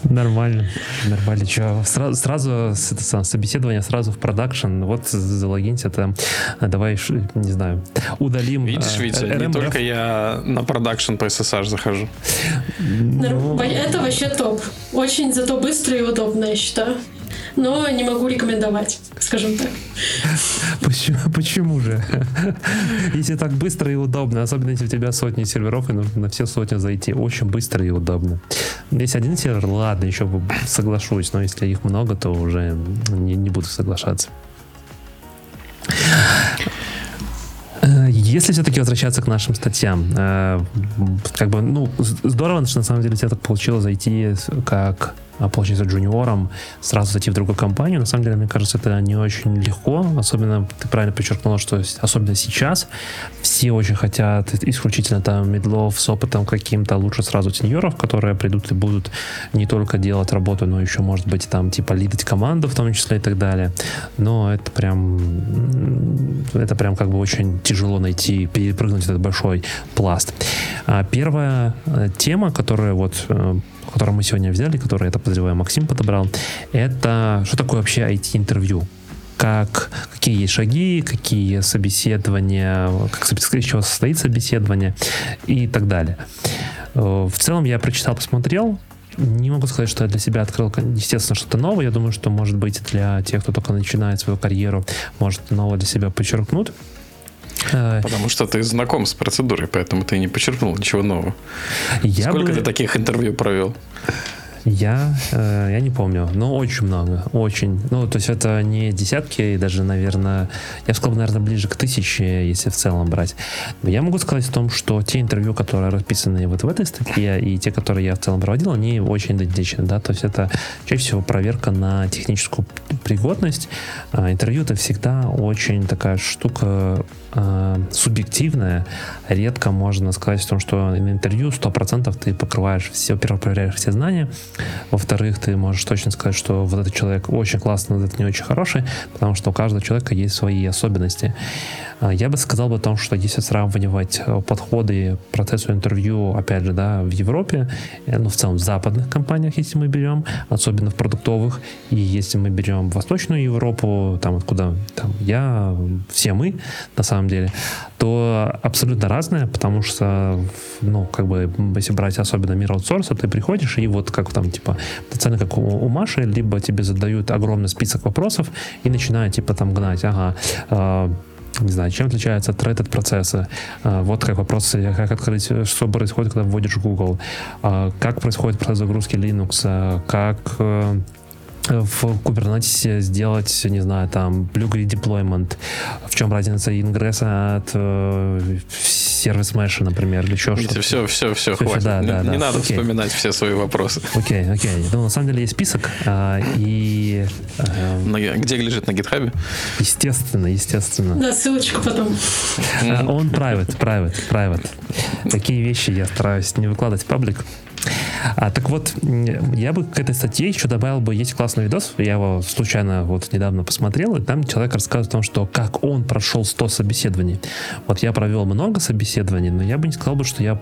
Нормально, нормально. Че, сразу, сразу это сам, собеседование сразу в продакшн. Вот залогинься там, давай, не знаю, удалим. Видишь, а, Витя, не только я на продакшн по SSH захожу. Ну... Это вообще топ. Очень зато быстро и удобно, я считаю но не могу рекомендовать, скажем так. Почему, почему же? Если так быстро и удобно, особенно если у тебя сотни серверов, и нужно на все сотни зайти, очень быстро и удобно. Если один сервер, ладно, еще соглашусь, но если их много, то уже не, не буду соглашаться. Если все-таки возвращаться к нашим статьям, э, как бы, ну, здорово, что на самом деле тебе так получилось зайти как получается джуниором, сразу зайти в другую компанию. На самом деле, мне кажется, это не очень легко. Особенно, ты правильно подчеркнула, что особенно сейчас все очень хотят исключительно там медлов с опытом каким-то, лучше сразу сеньоров, которые придут и будут не только делать работу, но еще, может быть, там типа лидить команду в том числе и так далее. Но это прям это прям как бы очень тяжело найти, перепрыгнуть этот большой пласт. А первая э, тема, которая вот которую мы сегодня взяли, который, так подозреваю, Максим подобрал, это что такое вообще IT-интервью? как, какие есть шаги, какие собеседования, как из чего состоит собеседование и так далее. Э, в целом я прочитал, посмотрел. Не могу сказать, что я для себя открыл, естественно, что-то новое. Я думаю, что, может быть, для тех, кто только начинает свою карьеру, может новое для себя подчеркнуть. Потому что ты знаком с процедурой, поэтому ты не почерпнул ничего нового. Я Сколько бы... ты таких интервью провел? Я, э, я не помню, но очень много, очень. Ну, то есть это не десятки, даже, наверное, я сказал, наверное, ближе к тысяче, если в целом брать. Но я могу сказать о том, что те интервью, которые расписаны вот в этой статье, и те, которые я в целом проводил, они очень идентичны, да, то есть это чаще всего проверка на техническую пригодность. А интервью это всегда очень такая штука э, субъективная. Редко можно сказать о том, что на интервью 100% ты покрываешь все, во-первых, проверяешь все знания, во-вторых, ты можешь точно сказать, что вот этот человек очень классный, вот этот не очень хороший, потому что у каждого человека есть свои особенности. А, я бы сказал бы о том, что если сравнивать э, подходы процессу интервью, опять же, да, в Европе, э, ну, в целом в западных компаниях, если мы берем, особенно в продуктовых, и если мы берем Восточную Европу, там, откуда там я, все мы, на самом деле, то абсолютно разное, потому что, ну, как бы, если брать особенно мир аутсорса, ты приходишь и вот как там, типа, цены как у, у Маши, либо тебе задают огромный список вопросов и начинают, типа, там гнать, ага, э, не знаю, чем отличается тред от процесса. А, вот как вопросы, как открыть, что происходит, когда вводишь Google, а, как происходит процесс загрузки Linux, как э, в Kubernetes сделать, не знаю, там, Blue Deployment, в чем разница ингресса от э, сервис Mesh, например, или еще что-то. Все, все, все, хватит. Да, да, не, да. не надо окей. вспоминать все свои вопросы. Окей, окей. Ну, на самом деле есть список, а, и... А, на, где лежит на гитхабе? Естественно, естественно. Да, ссылочку потом. А, он private, private, private. Такие вещи я стараюсь не выкладывать в паблик. А, так вот, я бы к этой статье еще добавил бы, есть классный видос, я его случайно вот недавно посмотрел, и там человек рассказывает о том, что как он прошел 100 собеседований. Вот я провел много собеседований, но я бы не сказал бы, что я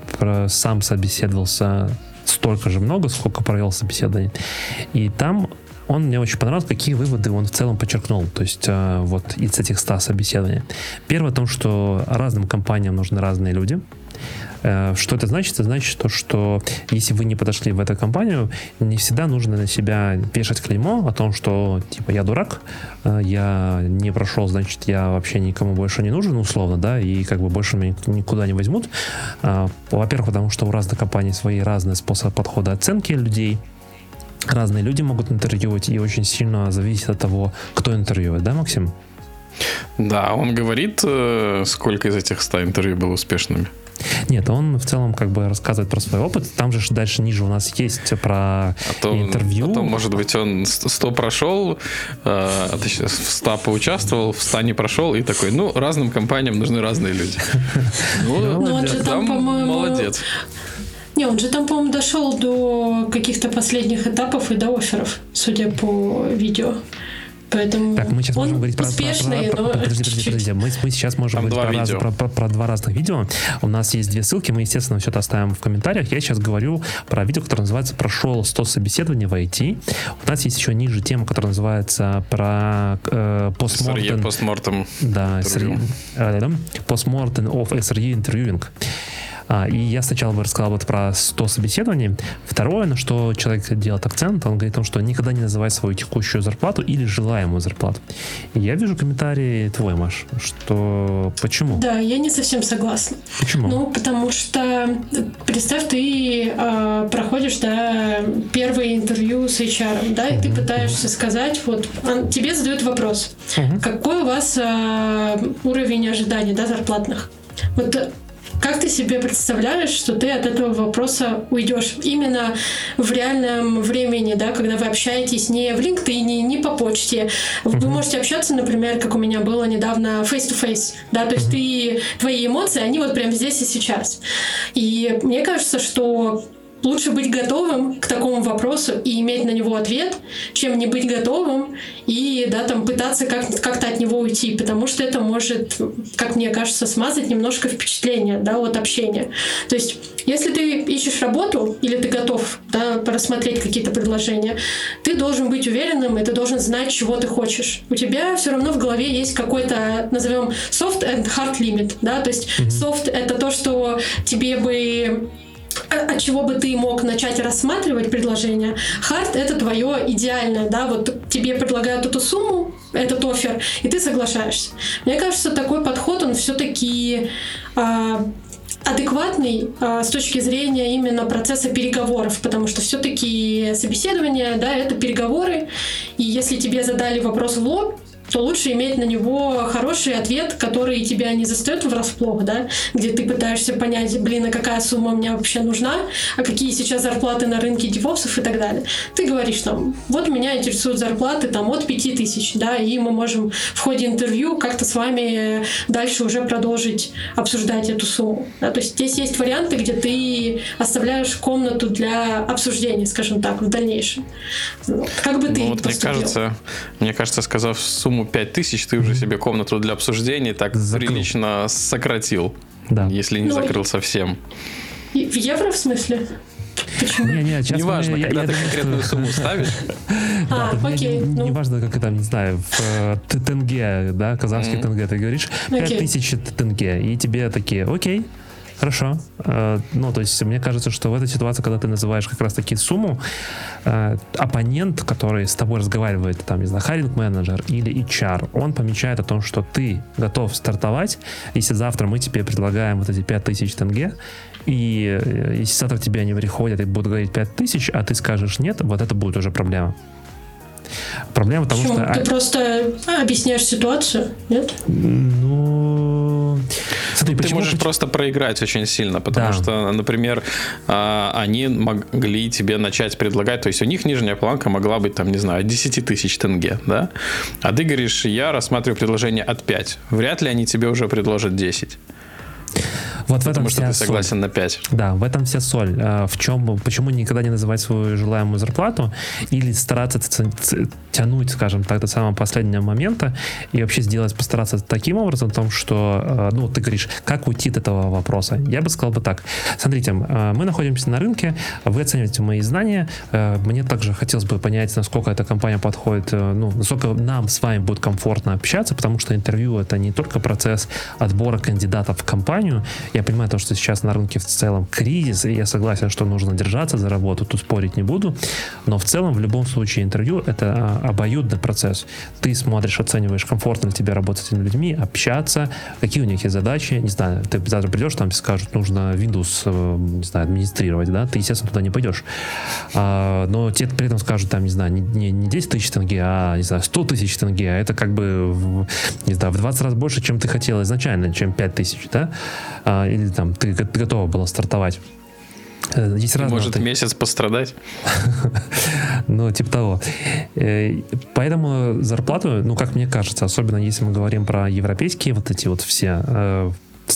сам собеседовался столько же много, сколько провел собеседований. И там он мне очень понравился, какие выводы он в целом подчеркнул, то есть э, вот из этих 100 собеседований. Первое о том, что разным компаниям нужны разные люди, что это значит? Это значит то, что если вы не подошли в эту компанию, не всегда нужно на себя вешать клеймо о том, что типа я дурак, э, я не прошел, значит я вообще никому больше не нужен, условно, да, и как бы больше меня никуда не возьмут. Э, во-первых, потому что у разных компаний свои разные способы подхода оценки людей, разные люди могут интервьюировать, и очень сильно зависит от того, кто интервьюет, да, Максим? Да, он говорит, сколько из этих 100 интервью было успешными. Нет, он в целом как бы рассказывает про свой опыт. Там же дальше ниже у нас есть про а то, интервью. А то, может быть, он 100 прошел, э, точнее, в 100 поучаствовал, в 100 не прошел, и такой, ну, разным компаниям нужны разные люди. Ну, он же там, по-моему... Молодец. Не, он же там, по-моему, дошел до каких-то последних этапов и до офферов, судя по видео. Поэтому так, мы сейчас можем говорить про, успешный, про, про, про, подожди, подожди, подожди. Мы, мы сейчас можем Там говорить про, раз, про, про, про два разных видео. У нас есть две ссылки, мы, естественно, все это оставим в комментариях. Я сейчас говорю про видео, которое называется «Прошел 100 собеседований в IT». У нас есть еще ниже тема, которая называется про э, постмортем. Постмортем. Да, постмортем of SRE interviewing. А, и я сначала бы рассказал вот про 100 собеседований. Второе, на что человек делает акцент, он говорит о том, что никогда не называй свою текущую зарплату или желаемую зарплату. Я вижу комментарий твой, Маш, что почему? Да, я не совсем согласна. Почему? Ну, потому что представь, ты э, проходишь, да, первое интервью с HR, да, и uh-huh, ты пытаешься сказать, вот, он, тебе задают вопрос, uh-huh. какой у вас э, уровень ожиданий, да, зарплатных? Вот как ты себе представляешь, что ты от этого вопроса уйдешь именно в реальном времени, да, когда вы общаетесь не в LinkedIn, не по почте. Вы можете общаться, например, как у меня было недавно face-to-face, да, то есть ты, твои эмоции, они вот прямо здесь и сейчас. И мне кажется, что лучше быть готовым к такому вопросу и иметь на него ответ, чем не быть готовым и да, там, пытаться как- как-то от него уйти, потому что это может, как мне кажется, смазать немножко впечатление да, от общения. То есть, если ты ищешь работу или ты готов да, рассмотреть какие-то предложения, ты должен быть уверенным, и ты должен знать, чего ты хочешь. У тебя все равно в голове есть какой-то, назовем, soft and hard limit. Да? То есть, soft — это то, что тебе бы от чего бы ты мог начать рассматривать предложение. Хард — это твое идеальное, да, вот тебе предлагают эту сумму, этот офер, и ты соглашаешься. Мне кажется, такой подход, он все-таки а, адекватный а, с точки зрения именно процесса переговоров, потому что все-таки собеседование, да, это переговоры, и если тебе задали вопрос в лоб, то лучше иметь на него хороший ответ, который тебя не застает врасплох, да, где ты пытаешься понять, блин, а какая сумма мне вообще нужна, а какие сейчас зарплаты на рынке девопсов и так далее. Ты говоришь там, вот меня интересуют зарплаты там от 5 тысяч, да, и мы можем в ходе интервью как-то с вами дальше уже продолжить обсуждать эту сумму. Да? То есть здесь есть варианты, где ты оставляешь комнату для обсуждения, скажем так, в дальнейшем. Как бы ты ну, вот Мне кажется, мне кажется, сказав сумму сумму 5000 ты уже себе комнату для обсуждений так Закрыл. прилично сократил. Да. Если не ну, закрыл совсем. В евро в смысле? Не, не, сейчас Неважно, мы, когда я, ты я, конкретную сумму ставишь. А, окей. Не, ну. важно, как это, не знаю, в э, тенге, да, казахский mm-hmm. тенге, ты говоришь, 5000 тенге, и тебе такие, окей, Хорошо. Э, ну, то есть, мне кажется, что в этой ситуации, когда ты называешь как раз-таки сумму, э, оппонент, который с тобой разговаривает, там, не знаю, хайринг менеджер или HR, он помечает о том, что ты готов стартовать, если завтра мы тебе предлагаем вот эти 5000 тенге, и э, если завтра тебе они приходят и будут говорить 5000, а ты скажешь нет, вот это будет уже проблема. Проблема в том, что... Ты просто объясняешь ситуацию, нет? Ну... Смотри, ты можешь просто проиграть очень сильно, потому да. что, например, а, они могли тебе начать предлагать, то есть у них нижняя планка могла быть, там, не знаю, 10 тысяч тенге, да? А ты говоришь, я рассматриваю предложение от 5. Вряд ли они тебе уже предложат 10. Вот в этом что ты согласен соль. на 5. Да, в этом вся соль. А, в чем, почему никогда не называть свою желаемую зарплату или стараться тянуть, скажем так, до самого последнего момента и вообще сделать, постараться таким образом, том, что, а, ну, ты говоришь, как уйти от этого вопроса. Я бы сказал бы так. Смотрите, а, мы находимся на рынке, вы оцениваете мои знания, мне также хотелось бы понять, насколько эта компания подходит, ну, насколько нам с вами будет комфортно общаться, потому что интервью это не только процесс отбора кандидатов в компанию, я понимаю то, что сейчас на рынке в целом кризис, и я согласен, что нужно держаться за работу, тут спорить не буду, но в целом в любом случае интервью это а, обоюдный процесс. Ты смотришь, оцениваешь, комфортно ли тебе работать с этими людьми, общаться, какие у них есть задачи, не знаю, ты завтра придешь, там скажут, нужно Windows, э, не знаю, администрировать, да, ты, естественно, туда не пойдешь. А, но тебе при этом скажут, там, не знаю, не, не 10 тысяч тенге, а, не знаю, 100 тысяч тенге, а это как бы, не знаю, в 20 раз больше, чем ты хотел изначально, чем 5 тысяч, да, или там ты, ты готова была стартовать. Э, есть разные Может, вот... месяц пострадать? ну, типа того. Э, поэтому зарплату, ну, как мне кажется, особенно если мы говорим про европейские вот эти вот все э,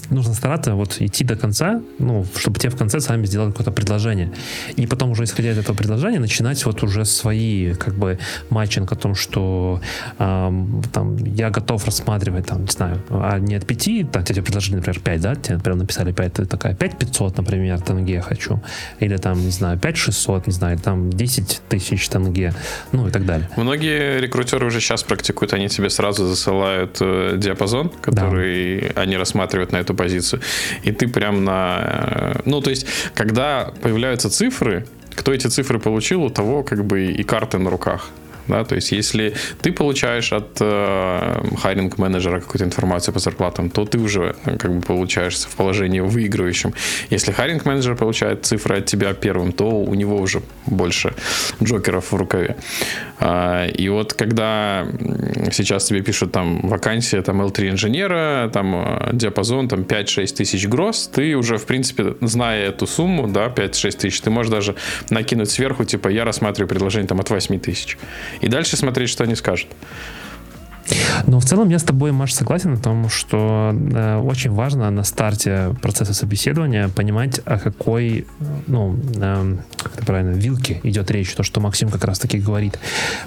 нужно стараться вот идти до конца, ну, чтобы тебе в конце сами сделали какое-то предложение. И потом уже исходя из этого предложения начинать вот уже свои как бы матчинг о том, что эм, там я готов рассматривать там, не знаю, а не от 5, так тебе предложили, например, 5, да, тебе, например, написали 5, ты такая 5 500, например, тенге хочу, или там, не знаю, 5 600, не знаю, там 10 тысяч тенге, ну и так далее. Многие рекрутеры уже сейчас практикуют, они тебе сразу засылают э, диапазон, который да. они рассматривают на эту позицию. И ты прям на... Э, ну, то есть, когда появляются цифры, кто эти цифры получил, у того как бы и карты на руках. Да? То есть, если ты получаешь от э, хайринг-менеджера какую-то информацию по зарплатам, то ты уже э, как бы получаешься в положении выигрывающем. Если хайринг-менеджер получает цифры от тебя первым, то у него уже больше джокеров в рукаве. А, и вот когда сейчас тебе пишут там вакансия там L3 инженера, там э, диапазон там 5-6 тысяч гроз, ты уже в принципе, зная эту сумму, да, 5-6 тысяч, ты можешь даже накинуть сверху, типа я рассматриваю предложение там от 8 тысяч и дальше смотреть, что они скажут. Но в целом я с тобой, Маш, согласен о том, что э, очень важно на старте процесса собеседования понимать, о какой, ну, э, как это правильно, вилке идет речь, то, что Максим как раз таки говорит.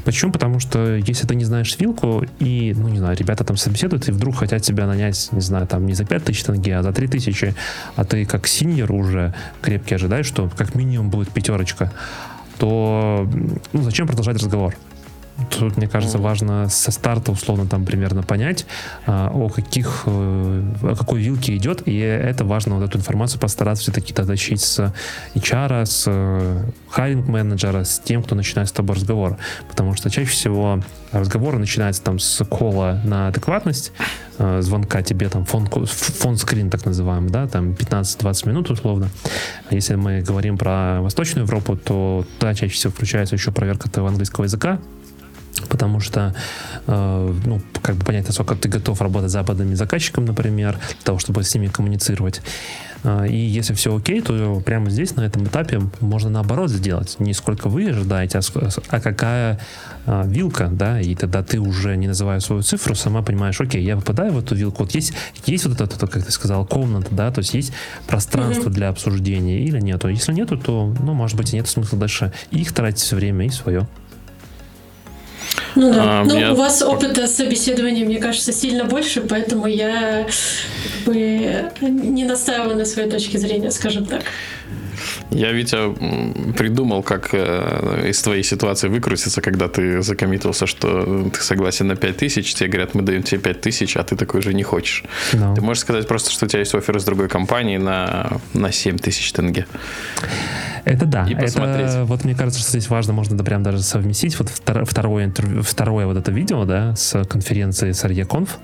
Почему? Потому что если ты не знаешь вилку, и, ну, не знаю, ребята там собеседуют, и вдруг хотят тебя нанять, не знаю, там не за 5 тысяч тенге, а за 3 тысячи, а ты как синьор уже крепкий ожидаешь, что как минимум будет пятерочка, то ну, зачем продолжать разговор? Тут, мне кажется, важно со старта условно там примерно понять, а, о каких, э, о какой вилке идет, и это важно вот эту информацию постараться все-таки дотащить с HR, с хайринг-менеджера, с тем, кто начинает с тобой разговор. Потому что чаще всего разговор начинается там с кола на адекватность, э, звонка тебе там фон, фон скрин так называемый, да, там 15-20 минут условно. Если мы говорим про Восточную Европу, то да, чаще всего включается еще проверка твоего английского языка, потому что, э, ну, как бы понять, насколько ты готов работать с западными заказчиками, например, для того, чтобы с ними коммуницировать. Э, и если все окей, то прямо здесь, на этом этапе, можно наоборот сделать. Не сколько вы ожидаете, а, а какая э, вилка, да, и тогда ты уже, не называя свою цифру, сама понимаешь, окей, я попадаю в эту вилку, вот есть, есть вот это, как ты сказал, комната, да, то есть есть пространство mm-hmm. для обсуждения или нету. Если нету, то, ну, может быть, нет смысла дальше их тратить все время и свое. Ну да. А, ну, я... у вас опыта собеседования, мне кажется, сильно больше, поэтому я как бы не настаиваю на своей точке зрения, скажем так. Я, Витя, придумал, как э, из твоей ситуации выкрутиться, когда ты закоммитился, что ты согласен на 5000, тебе говорят, мы даем тебе 5000, а ты такой же не хочешь. No. Ты можешь сказать просто, что у тебя есть офер из другой компании на, на 7000 тенге. Это да. И посмотреть. Это, вот мне кажется, что здесь важно, можно да, прям даже совместить. Вот второе, интервью, второе вот это видео, да, с конференции с Конф.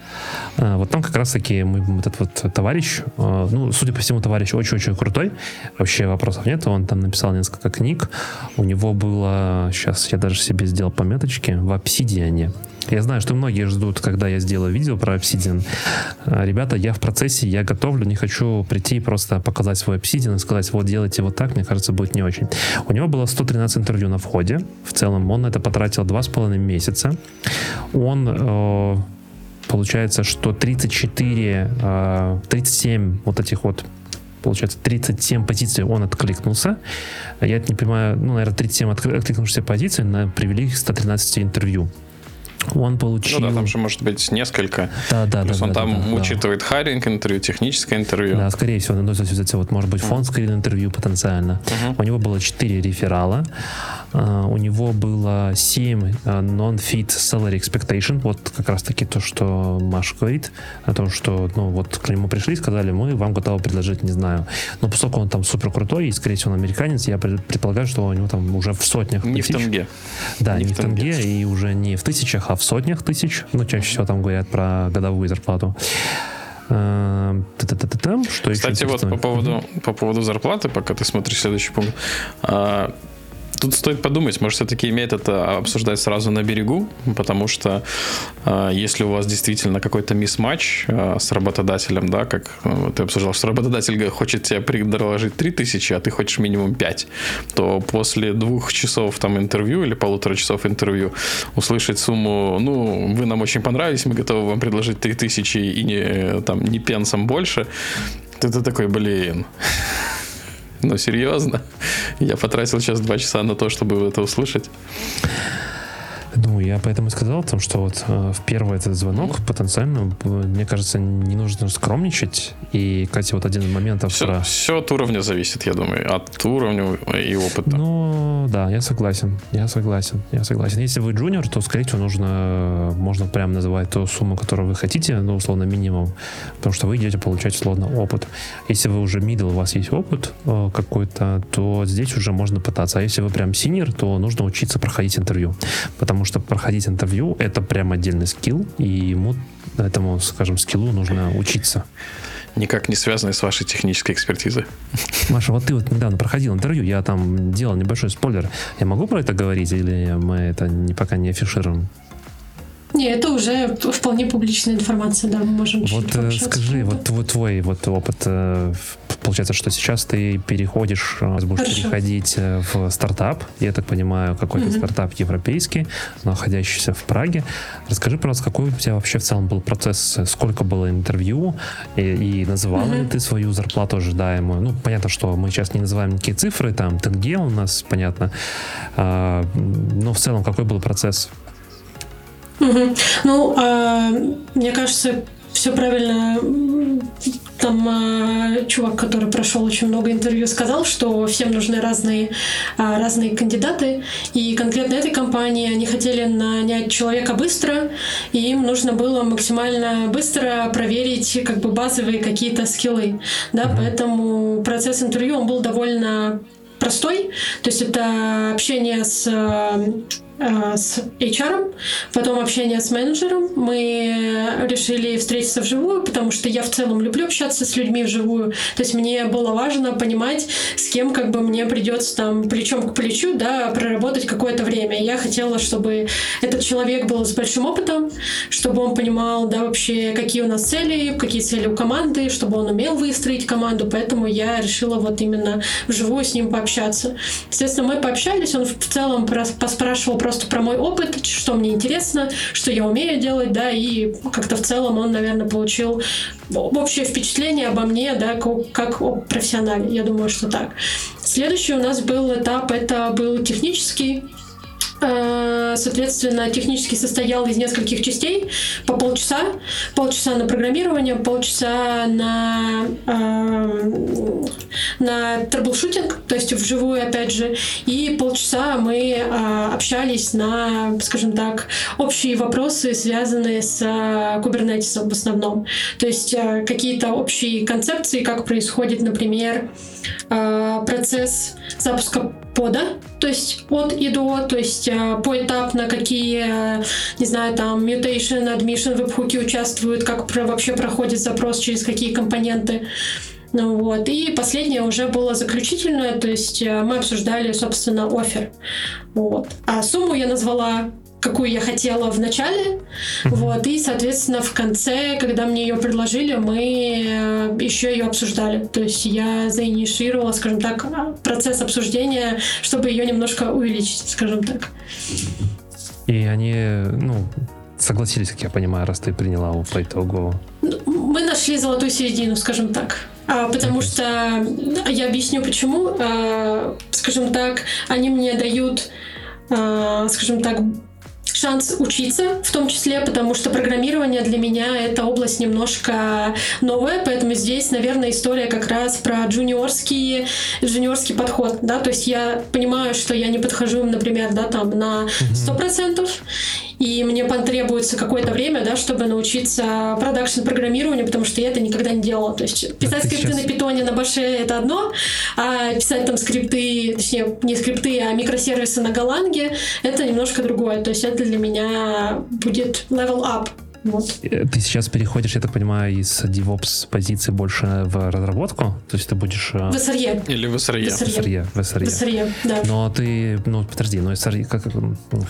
А, вот там как раз-таки мы, этот вот товарищ, а, ну, судя по всему, товарищ очень-очень крутой. Вообще вопросов нет. Он там написал несколько книг. У него было, сейчас я даже себе сделал пометочки, в Obsidian я знаю, что многие ждут, когда я сделаю видео про Obsidian. А, ребята, я в процессе, я готовлю, не хочу прийти и просто показать свой Obsidian и сказать, вот делайте вот так, мне кажется, будет не очень. У него было 113 интервью на входе. В целом он это потратил 2,5 месяца. Он э, получается, что 34, э, 37 вот этих вот получается, 37 позиций он откликнулся. Я не понимаю, ну, наверное, 37 откликнувшихся позиций на, привели к 113 интервью. Он получил... Ну да, там же может быть несколько. Да, да, Плюс да. он да, там да, учитывает да. хайринг интервью, техническое интервью. Да, скорее всего, ну, то есть, вот, может быть, фон скрин интервью потенциально. Uh-huh. У него было 4 реферала. Uh, у него было 7 uh, non-fit salary expectation. Вот как раз таки то, что Маш говорит, о том, что, ну, вот к нему пришли сказали, мы вам готовы предложить, не знаю. Но поскольку он там супер крутой, и, скорее всего, он американец, я предполагаю, что у него там уже в сотнях Не тысяч. в тенге. Да, не, не в тенге, тенге, и уже не в тысячах, а в сотнях тысяч. Ну, чаще всего там говорят про годовую зарплату. Э, что Кстати, вот по поводу, по поводу зарплаты, пока ты смотришь следующий пункт. А, тут стоит подумать, может, все-таки имеет это обсуждать сразу на берегу, потому что э, если у вас действительно какой-то мисс-матч э, с работодателем, да, как э, ты обсуждал, что работодатель хочет тебе предложить 3000, а ты хочешь минимум 5, то после двух часов там интервью или полутора часов интервью услышать сумму, ну, вы нам очень понравились, мы готовы вам предложить 3000 и не, там, не пенсом больше, ты такой, блин, ну, серьезно. Я потратил сейчас два часа на то, чтобы это услышать. Ну, я поэтому и сказал, том, что вот э, в первый этот звонок потенциально, мне кажется, не нужно скромничать. И, Катя, вот один момент все, про... все от уровня зависит, я думаю, от уровня и опыта. Ну, да, я согласен, я согласен, я согласен. Если вы джуниор, то, скорее всего, нужно, можно прям называть ту сумму, которую вы хотите, ну, условно, минимум, потому что вы идете получать, условно, опыт. Если вы уже middle, у вас есть опыт э, какой-то, то здесь уже можно пытаться. А если вы прям синер, то нужно учиться проходить интервью, потому потому что проходить интервью — это прям отдельный скилл, и ему, этому, скажем, скиллу нужно учиться. Никак не связанный с вашей технической экспертизой. Маша, вот ты вот недавно проходил интервью, я там делал небольшой спойлер. Я могу про это говорить или мы это не, пока не афишируем? Не, это уже вполне публичная информация, да, мы можем Вот э, скажи, вот, вот твой вот опыт, э, получается, что сейчас ты переходишь, э, будешь Хорошо. переходить в стартап, я так понимаю, какой-то mm стартап европейский, находящийся в Праге. Расскажи, пожалуйста, какой у тебя вообще в целом был процесс, сколько было интервью, и, и называла mm ли ты свою зарплату ожидаемую? Ну, понятно, что мы сейчас не называем никакие цифры, там, тенге у нас, понятно, а, но в целом какой был процесс? Угу. Ну, а, мне кажется, все правильно там э, чувак, который прошел очень много интервью, сказал, что всем нужны разные, э, разные кандидаты. И конкретно этой компании они хотели нанять человека быстро, и им нужно было максимально быстро проверить как бы базовые какие-то скиллы. Да, поэтому процесс интервью он был довольно простой. То есть это общение с Э, с HR, потом общение с менеджером. Мы решили встретиться вживую, потому что я в целом люблю общаться с людьми вживую. То есть мне было важно понимать, с кем как бы мне придется там плечом к плечу, да, проработать какое-то время. Я хотела, чтобы этот человек был с большим опытом, чтобы он понимал, да, вообще, какие у нас цели, какие цели у команды, чтобы он умел выстроить команду. Поэтому я решила вот именно вживую с ним пообщаться. Естественно, мы пообщались, он в целом поспрашивал просто про мой опыт, что мне интересно, что я умею делать, да, и как-то в целом он, наверное, получил общее впечатление обо мне, да, как о профессионале. Я думаю, что так. Следующий у нас был этап, это был технический соответственно, технически состоял из нескольких частей по полчаса. Полчаса на программирование, полчаса на, э, на troubleshooting, то есть вживую, опять же, и полчаса мы э, общались на, скажем так, общие вопросы, связанные с Kubernetes в основном. То есть какие-то общие концепции, как происходит, например, процесс запуска пода, то есть от и до, то есть поэтапно, какие, не знаю, там, mutation, admission, веб-хуки участвуют, как про, вообще проходит запрос, через какие компоненты. Ну, вот. И последнее уже было заключительное, то есть э, мы обсуждали, собственно, офер. Вот. А сумму я назвала какую я хотела в начале. Вот, и, соответственно, в конце, когда мне ее предложили, мы э, еще ее обсуждали. То есть я заинициировала, скажем так, процесс обсуждения, чтобы ее немножко увеличить, скажем так. И они, ну, согласились, как я понимаю, раз ты приняла по итогу. Мы нашли золотую середину, скажем так. А, потому okay. что я объясню почему. А, скажем так, они мне дают, а, скажем так, шанс учиться, в том числе, потому что программирование для меня это область немножко новая, поэтому здесь, наверное, история как раз про джуниорский, джуниорский подход, да, то есть я понимаю, что я не подхожу, например, да, там на 100%, и мне потребуется какое-то время, да, чтобы научиться продакшн-программированию, потому что я это никогда не делала. То есть писать а скрипты сейчас... на питоне, на баше — это одно, а писать там скрипты, точнее, не скрипты, а микросервисы на голланге — это немножко другое. То есть это для меня будет level up. Вот. Э, ты сейчас переходишь, я так понимаю, из DevOps позиции больше в разработку? То есть ты будешь... Э, в SRE. Или в SRE. В SRE, в SRE. В SRE, да. Но ты, ну, подожди, но SRE, как,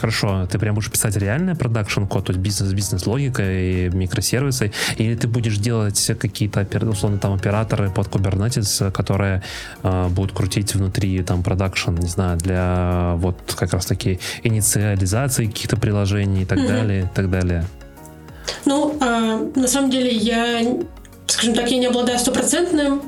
хорошо, ты прям будешь писать реальный продакшн код, то есть бизнес, бизнес-логика и микросервисы, или ты будешь делать какие-то, условно, там, операторы под Kubernetes, которые э, будут крутить внутри, там, продакшн, не знаю, для вот как раз-таки инициализации каких-то приложений и так mm-hmm. далее, и так далее. Ну, а, на самом деле я, скажем так, я не обладаю стопроцентным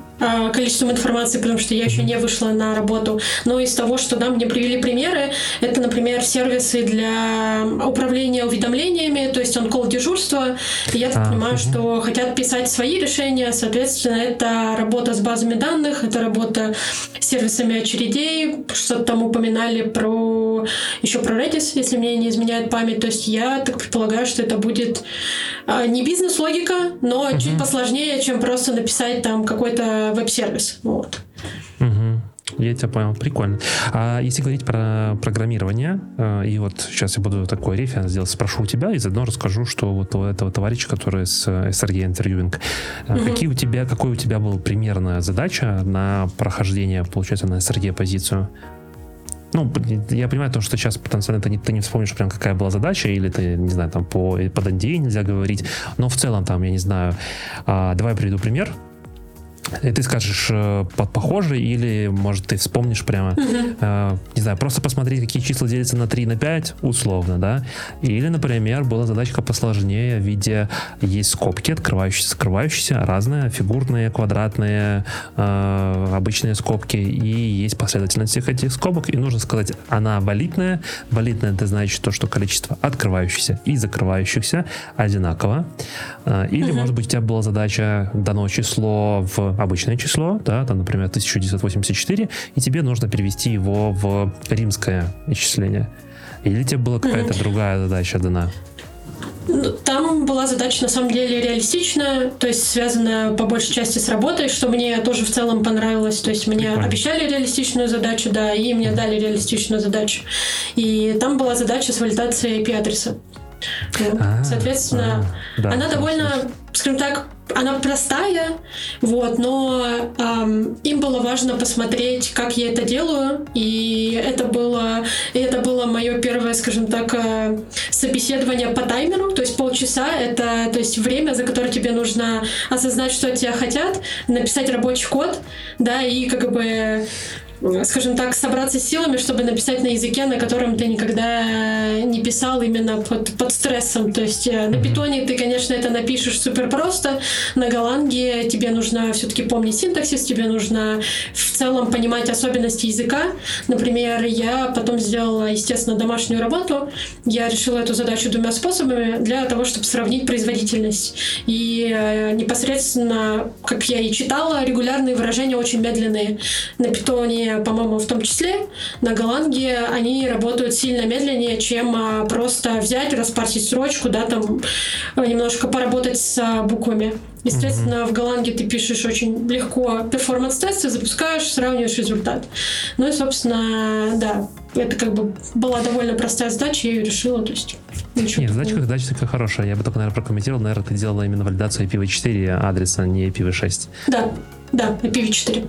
количеством информации, потому что я еще не вышла на работу. Но из того, что да, мне привели примеры, это, например, сервисы для управления уведомлениями, то есть он-колл дежурство. И я так а, понимаю, угу. что хотят писать свои решения, соответственно, это работа с базами данных, это работа с сервисами очередей, что-то там упоминали про еще про Redis, если мне не изменяет память. То есть я так предполагаю, что это будет а, не бизнес-логика, но угу. чуть посложнее, чем просто написать там какой-то веб-сервис. Вот. Угу. Я тебя понял, прикольно. А если говорить про программирование, э, и вот сейчас я буду такой референс сделать, спрошу у тебя и заодно расскажу, что вот у этого товарища, который с SRE интервьюинг, угу. какие у тебя, какой у тебя была примерная задача на прохождение, получается, на SRE позицию? Ну, я понимаю то, что сейчас потенциально ты не, ты не вспомнишь прям какая была задача, или ты, не знаю, там по, по NDA нельзя говорить, но в целом там, я не знаю, а, давай приведу пример, и ты скажешь э, под похожий или, может, ты вспомнишь прямо, э, не знаю, просто посмотреть, какие числа делятся на 3, на 5, условно, да? Или, например, была задачка посложнее в виде есть скобки, открывающиеся, закрывающиеся, разные, фигурные, квадратные, э, обычные скобки, и есть последовательность всех этих скобок, и нужно сказать, она валидная. Валидная это значит то, что количество открывающихся и закрывающихся одинаково. Э, или, может быть, у тебя была задача дано число в обычное число, да, там, например, 1984, и тебе нужно перевести его в римское исчисление. Или тебе была какая-то mm-hmm. другая задача дана? Ну, там была задача на самом деле реалистичная, то есть связанная по большей части с работой, что мне тоже в целом понравилось. То есть мне Прикольно. обещали реалистичную задачу, да, и мне дали реалистичную задачу. И там была задача с валидацией IP-адреса. А, Соответственно, а, да, она довольно, скажем так, она простая, вот, но эм, им было важно посмотреть, как я это делаю, и это было, и это было мое первое, скажем так, э, собеседование по таймеру, то есть полчаса, это, то есть время, за которое тебе нужно осознать, что от тебя хотят, написать рабочий код, да, и как бы скажем так, собраться силами, чтобы написать на языке, на котором ты никогда не писал именно под, под стрессом. То есть э, на питоне ты, конечно, это напишешь супер просто, на голландге тебе нужно все-таки помнить синтаксис, тебе нужно в целом понимать особенности языка. Например, я потом сделала, естественно, домашнюю работу. Я решила эту задачу двумя способами для того, чтобы сравнить производительность. И э, непосредственно, как я и читала, регулярные выражения очень медленные. На питоне по-моему, в том числе, на голландге они работают сильно медленнее, чем а, просто взять, распарсить строчку, да, там немножко поработать с а, буквами. Естественно, mm-hmm. в Голландии ты пишешь очень легко перформанс-тесты, запускаешь, сравниваешь результат. Ну и, собственно, да, это как бы была довольно простая задача, я ее решила, то есть ничего. Нет, задачка, задача такая хорошая. Я бы только, наверное, прокомментировал, наверное, ты делала именно валидацию IPv4 адреса, а не IPv6. Да, да, IPv4.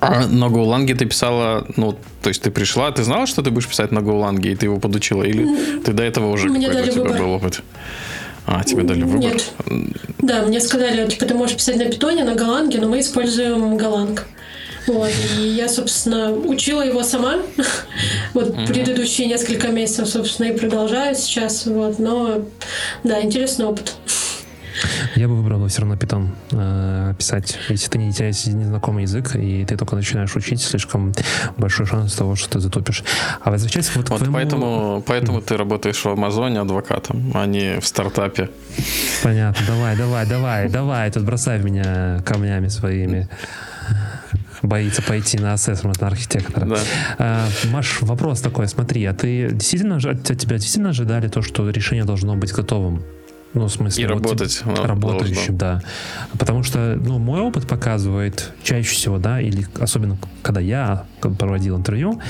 А на GoLang ты писала, ну, то есть ты пришла, ты знала, что ты будешь писать на GoLang, и ты его подучила? Или ты до этого уже какой-то у тебя был опыт? А, тебе дали выбор? Нет. Да, мне сказали, типа, ты можешь писать на питоне, на голланге, но мы используем голланг. Вот, и я, собственно, учила его сама. вот mm-hmm. предыдущие несколько месяцев, собственно, и продолжаю сейчас. Вот, но, да, интересный опыт. Я бы выбрал все равно питон э, писать. Если ты не теряешь незнакомый язык, и ты только начинаешь учить, слишком большой шанс того, что ты затупишь. А возвращаясь вот, вот твоему... поэтому, поэтому ты работаешь в Амазоне адвокатом, а не в стартапе. Понятно. Давай, давай, давай, давай, тут бросай в меня камнями своими боится пойти на ассессмент на архитектора. Да. А, Маш, вопрос такой, смотри, а ты действительно, от тебя действительно ожидали то, что решение должно быть готовым? Ну, в смысле, и вот, работать. Ну, работающим, да. Потому что, ну, мой опыт показывает чаще всего, да, или особенно когда я проводил интервью,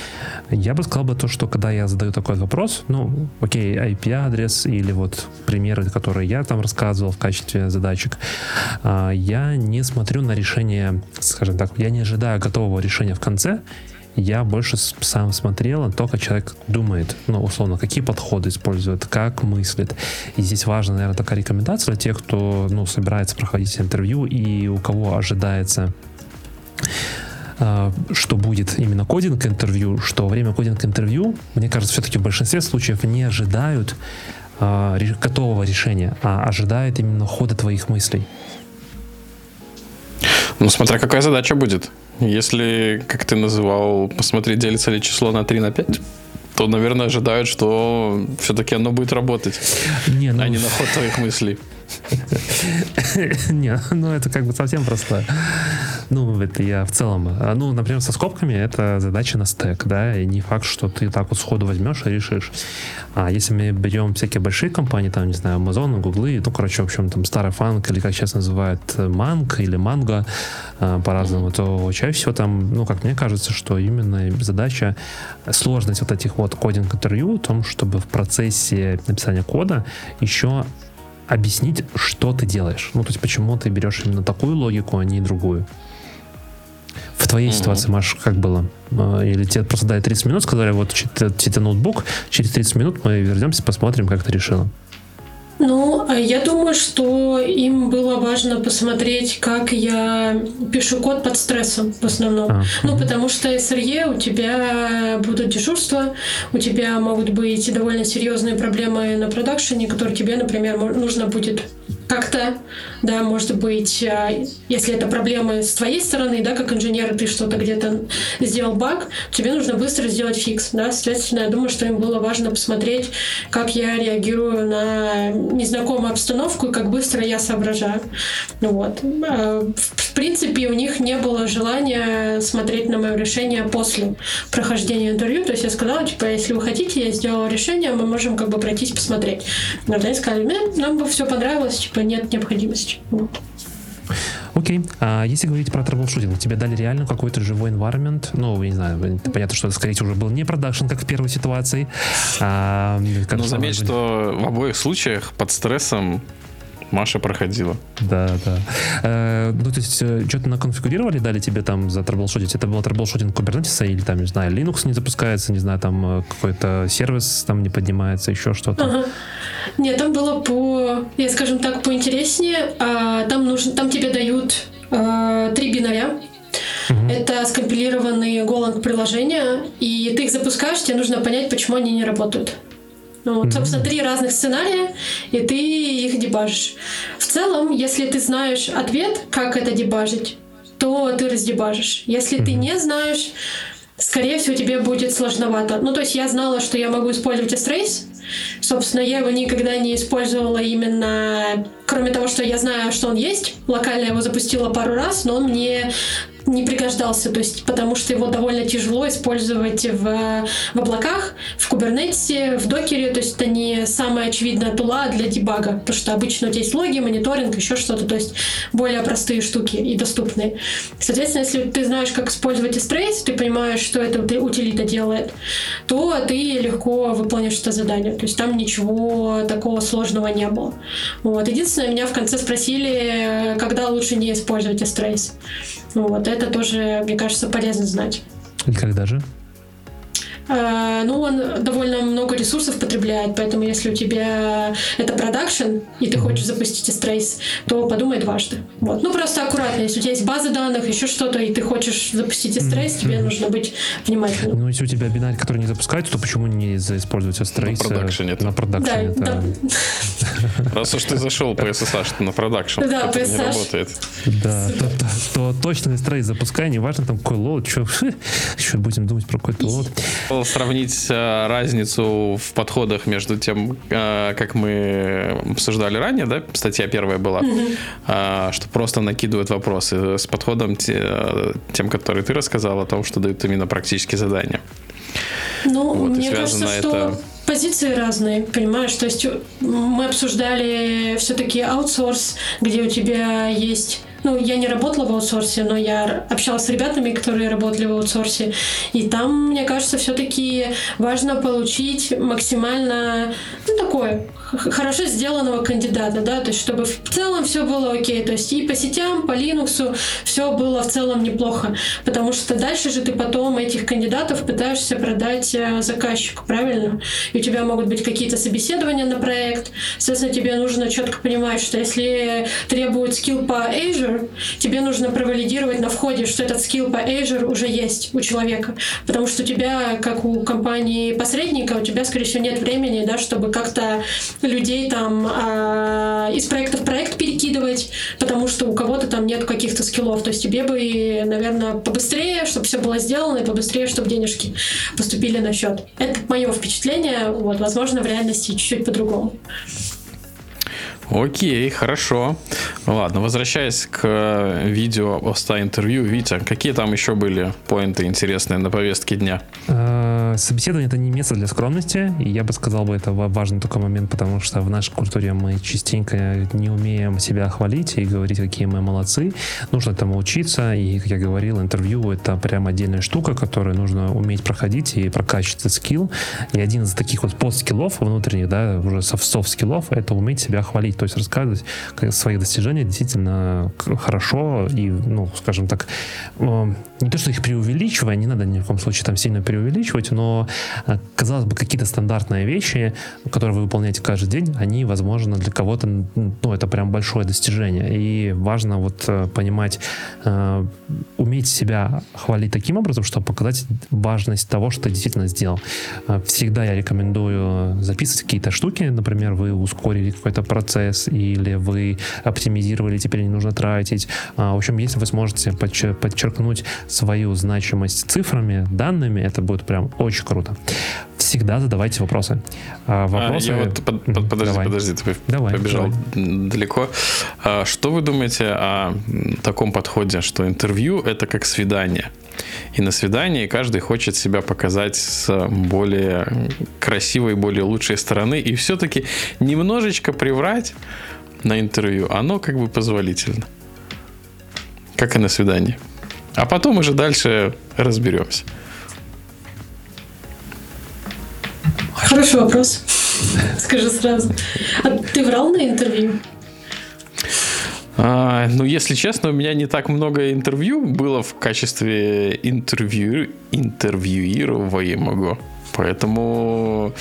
я бы сказал бы то, что когда я задаю такой вопрос, ну, окей, IP-адрес или вот примеры, которые я там рассказывал в качестве задачек, а, я не смотрю на решение, скажем так, я не ожидаю готового решения в конце, я больше сам смотрел на то, как человек думает, ну, условно, какие подходы использует, как мыслит. И здесь важна, наверное, такая рекомендация для тех, кто, ну, собирается проходить интервью и у кого ожидается а, что будет именно кодинг-интервью, что во время кодинг-интервью, мне кажется, все-таки в большинстве случаев не ожидают э, готового решения, а ожидают именно хода твоих мыслей. Ну, смотря какая задача будет. Если, как ты называл, посмотреть, делится ли число на 3 на 5, то, наверное, ожидают, что все-таки оно будет работать, не, ну... а не на ход твоих мыслей. Не, ну это как бы совсем просто. Ну, это я в целом. А, ну, например, со скобками это задача на стек, да, и не факт, что ты так вот сходу возьмешь и решишь. А если мы берем всякие большие компании, там, не знаю, Amazon, Google, ну, короче, в общем, там, старый фанк, или как сейчас называют, манг или манго а, по-разному, то чаще всего там, ну, как мне кажется, что именно задача, сложность вот этих вот кодинг-интервью в том, чтобы в процессе написания кода еще объяснить, что ты делаешь. Ну, то есть, почему ты берешь именно такую логику, а не другую. В твоей mm-hmm. ситуации, Маш, как было? А, или тебе просто дали 30 минут, сказали, вот тебе ноутбук, через 30 минут мы вернемся, посмотрим, как ты решила. Ну, а я думаю, что им было важно посмотреть, как я пишу код под стрессом в основном. А, ну, потому что SRE у тебя будут дежурства, у тебя могут быть довольно серьезные проблемы на продакшене, которые тебе, например, нужно будет как-то, да, может быть, а, если это проблемы с твоей стороны, да, как инженер, ты что-то где-то сделал баг, тебе нужно быстро сделать фикс, да, соответственно, я думаю, что им было важно посмотреть, как я реагирую на незнакомую обстановку и как быстро я соображаю. Вот. А, в принципе, у них не было желания смотреть на мое решение после прохождения интервью, то есть я сказала, типа, если вы хотите, я сделала решение, мы можем как бы пройтись посмотреть. Но они сказали, нам бы все понравилось, типа, нет необходимости. Вот. Окей. А если говорить про troubleshooting, тебе дали реально какой-то живой environment? Ну, не знаю, понятно, что это, скорее всего, уже был не production, как в первой ситуации. А, Но заметь, что в обоих случаях под стрессом Маша проходила. Да, да. Э, ну, то есть, э, что-то наконфигурировали, дали тебе там за troubleshoot ить? Это был troubleshooting Kubernetes или там, не знаю, Linux не запускается, не знаю, там э, какой-то сервис там не поднимается, еще что-то? Ага. Нет, там было по, я скажем так, поинтереснее. А, там, нужно, там тебе дают а, три бинаря, Угу. Это скомпилированные Golang приложения, и ты их запускаешь, тебе нужно понять, почему они не работают. Ну, вот, собственно, три разных сценария, и ты их дебажишь. В целом, если ты знаешь ответ, как это дебажить, то ты раздебажишь. Если ты не знаешь, скорее всего, тебе будет сложновато. Ну, то есть я знала, что я могу использовать S-Trace. Собственно, я его никогда не использовала именно, кроме того, что я знаю, что он есть. Локально я его запустила пару раз, но он мне не пригождался, то есть потому что его довольно тяжело использовать в, в облаках, в кубернетисе, в докере, то есть это не самая очевидная тула для дебага, потому что обычно у тебя есть логи, мониторинг, еще что-то, то есть более простые штуки и доступные. Соответственно, если ты знаешь, как использовать S-Trace, ты понимаешь, что это утилита делает, то ты легко выполнишь это задание. То есть там ничего такого сложного не было. Вот. Единственное, меня в конце спросили, когда лучше не использовать S-Trace. Вот, это тоже, мне кажется, полезно знать. И когда же? А, ну, он довольно много ресурсов потребляет, поэтому если у тебя это продакшн, и ты хочешь запустить S-Trace, то подумай дважды. Вот. Ну, просто аккуратно. Если у тебя есть база данных, еще что-то, и ты хочешь запустить S-Trace, тебе нужно быть внимательным. Ну, если у тебя бинарь, который не запускается, то почему не использовать S-Trace? На продакшене. На продакшене, да. да. Раз уж ты зашел по SSH, то на продакшн да, не работает. Да, то, то, то точно S-Trace запускай, неважно там какой лот, что, еще будем думать про какой-то лот сравнить э, разницу в подходах между тем, э, как мы обсуждали ранее, да, статья первая была, mm-hmm. что просто накидывают вопросы, с подходом тем, который ты рассказал, о том, что дают именно практические задания. Ну, вот, мне кажется, это... что позиции разные, понимаешь? То есть мы обсуждали все-таки аутсорс, где у тебя есть ну, я не работала в аутсорсе, но я общалась с ребятами, которые работали в аутсорсе. И там, мне кажется, все-таки важно получить максимально, ну, такое, хорошо сделанного кандидата, да, то есть чтобы в целом все было окей, то есть и по сетям, по Linux все было в целом неплохо, потому что дальше же ты потом этих кандидатов пытаешься продать э, заказчику, правильно? И у тебя могут быть какие-то собеседования на проект, соответственно, тебе нужно четко понимать, что если требует скилл по Azure, тебе нужно провалидировать на входе, что этот скилл по Azure уже есть у человека, потому что у тебя, как у компании посредника, у тебя, скорее всего, нет времени, да, чтобы как-то людей там э, из проекта в проект перекидывать, потому что у кого-то там нет каких-то скиллов. То есть тебе бы, наверное, побыстрее, чтобы все было сделано, и побыстрее, чтобы денежки поступили на счет. Это мое впечатление. Вот, возможно, в реальности чуть-чуть по-другому. Окей, хорошо. Ладно, возвращаясь к э, видео о 100 интервью, Витя, какие там еще были поинты интересные на повестке дня? Э, собеседование это не место для скромности, и я бы сказал бы это важный такой момент, потому что в нашей культуре мы частенько не умеем себя хвалить и говорить, какие мы молодцы. Нужно этому учиться, и, как я говорил, интервью это прям отдельная штука, которую нужно уметь проходить и прокачивать этот скилл. И один из таких вот подскиллов внутренних, да, уже софт-скиллов, это уметь себя хвалить то есть рассказывать свои достижения действительно хорошо и, ну, скажем так, не то, что их преувеличивая, не надо ни в коем случае там сильно преувеличивать, но э, казалось бы, какие-то стандартные вещи, которые вы выполняете каждый день, они, возможно, для кого-то, ну, это прям большое достижение. И важно вот э, понимать, э, уметь себя хвалить таким образом, чтобы показать важность того, что ты действительно сделал. Э, всегда я рекомендую записывать какие-то штуки, например, вы ускорили какой-то процесс или вы оптимизировали, теперь не нужно тратить. В общем, если вы сможете подчеркнуть свою значимость цифрами, данными, это будет прям очень круто. Всегда задавайте вопросы. А, вопросы... А, я вот, под, под, подожди, давай. подожди, ты давай, побежал давай. далеко. А, что вы думаете о таком подходе, что интервью это как свидание? И на свидании каждый хочет себя показать с более красивой, более лучшей стороны. И все-таки немножечко приврать на интервью, оно как бы позволительно. Как и на свидании. А потом уже дальше разберемся. Хороший вопрос. Скажи сразу. А ты врал на интервью? А, ну, если честно, у меня не так много интервью было в качестве интервью, интервьюируемого. Поэтому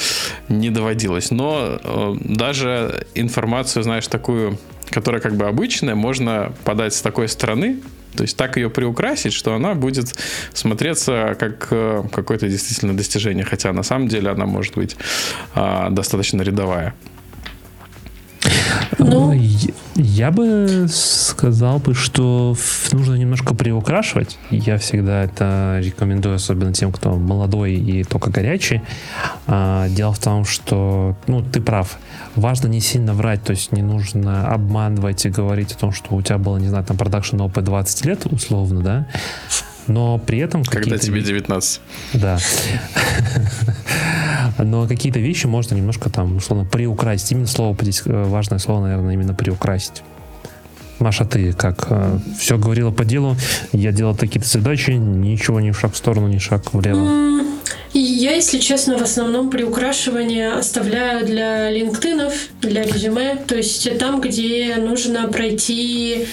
не доводилось. Но э, даже информацию, знаешь, такую, которая как бы обычная, можно подать с такой стороны, то есть так ее приукрасить, что она будет смотреться как э, какое-то действительно достижение, хотя на самом деле она может быть а, достаточно рядовая. Ну, я бы сказал бы, что нужно немножко приукрашивать. Я всегда это рекомендую, особенно тем, кто молодой и только горячий. А, дело в том, что, ну, ты прав. Важно не сильно врать, то есть не нужно обманывать и говорить о том, что у тебя было, не знаю, там продакшн опыт 20 лет, условно, да, но при этом... Когда тебе 19. Да. Но какие-то вещи можно немножко там, условно, приукрасить. Именно слово здесь э, важное слово, наверное, именно приукрасить. Маша, ты как? Э, Все говорила по делу, я делал такие-то задачи, ничего ни шаг в сторону, ни шаг влево. Я, если честно, в основном приукрашивание оставляю для LinkedIn, для резюме, то есть там, где нужно пройти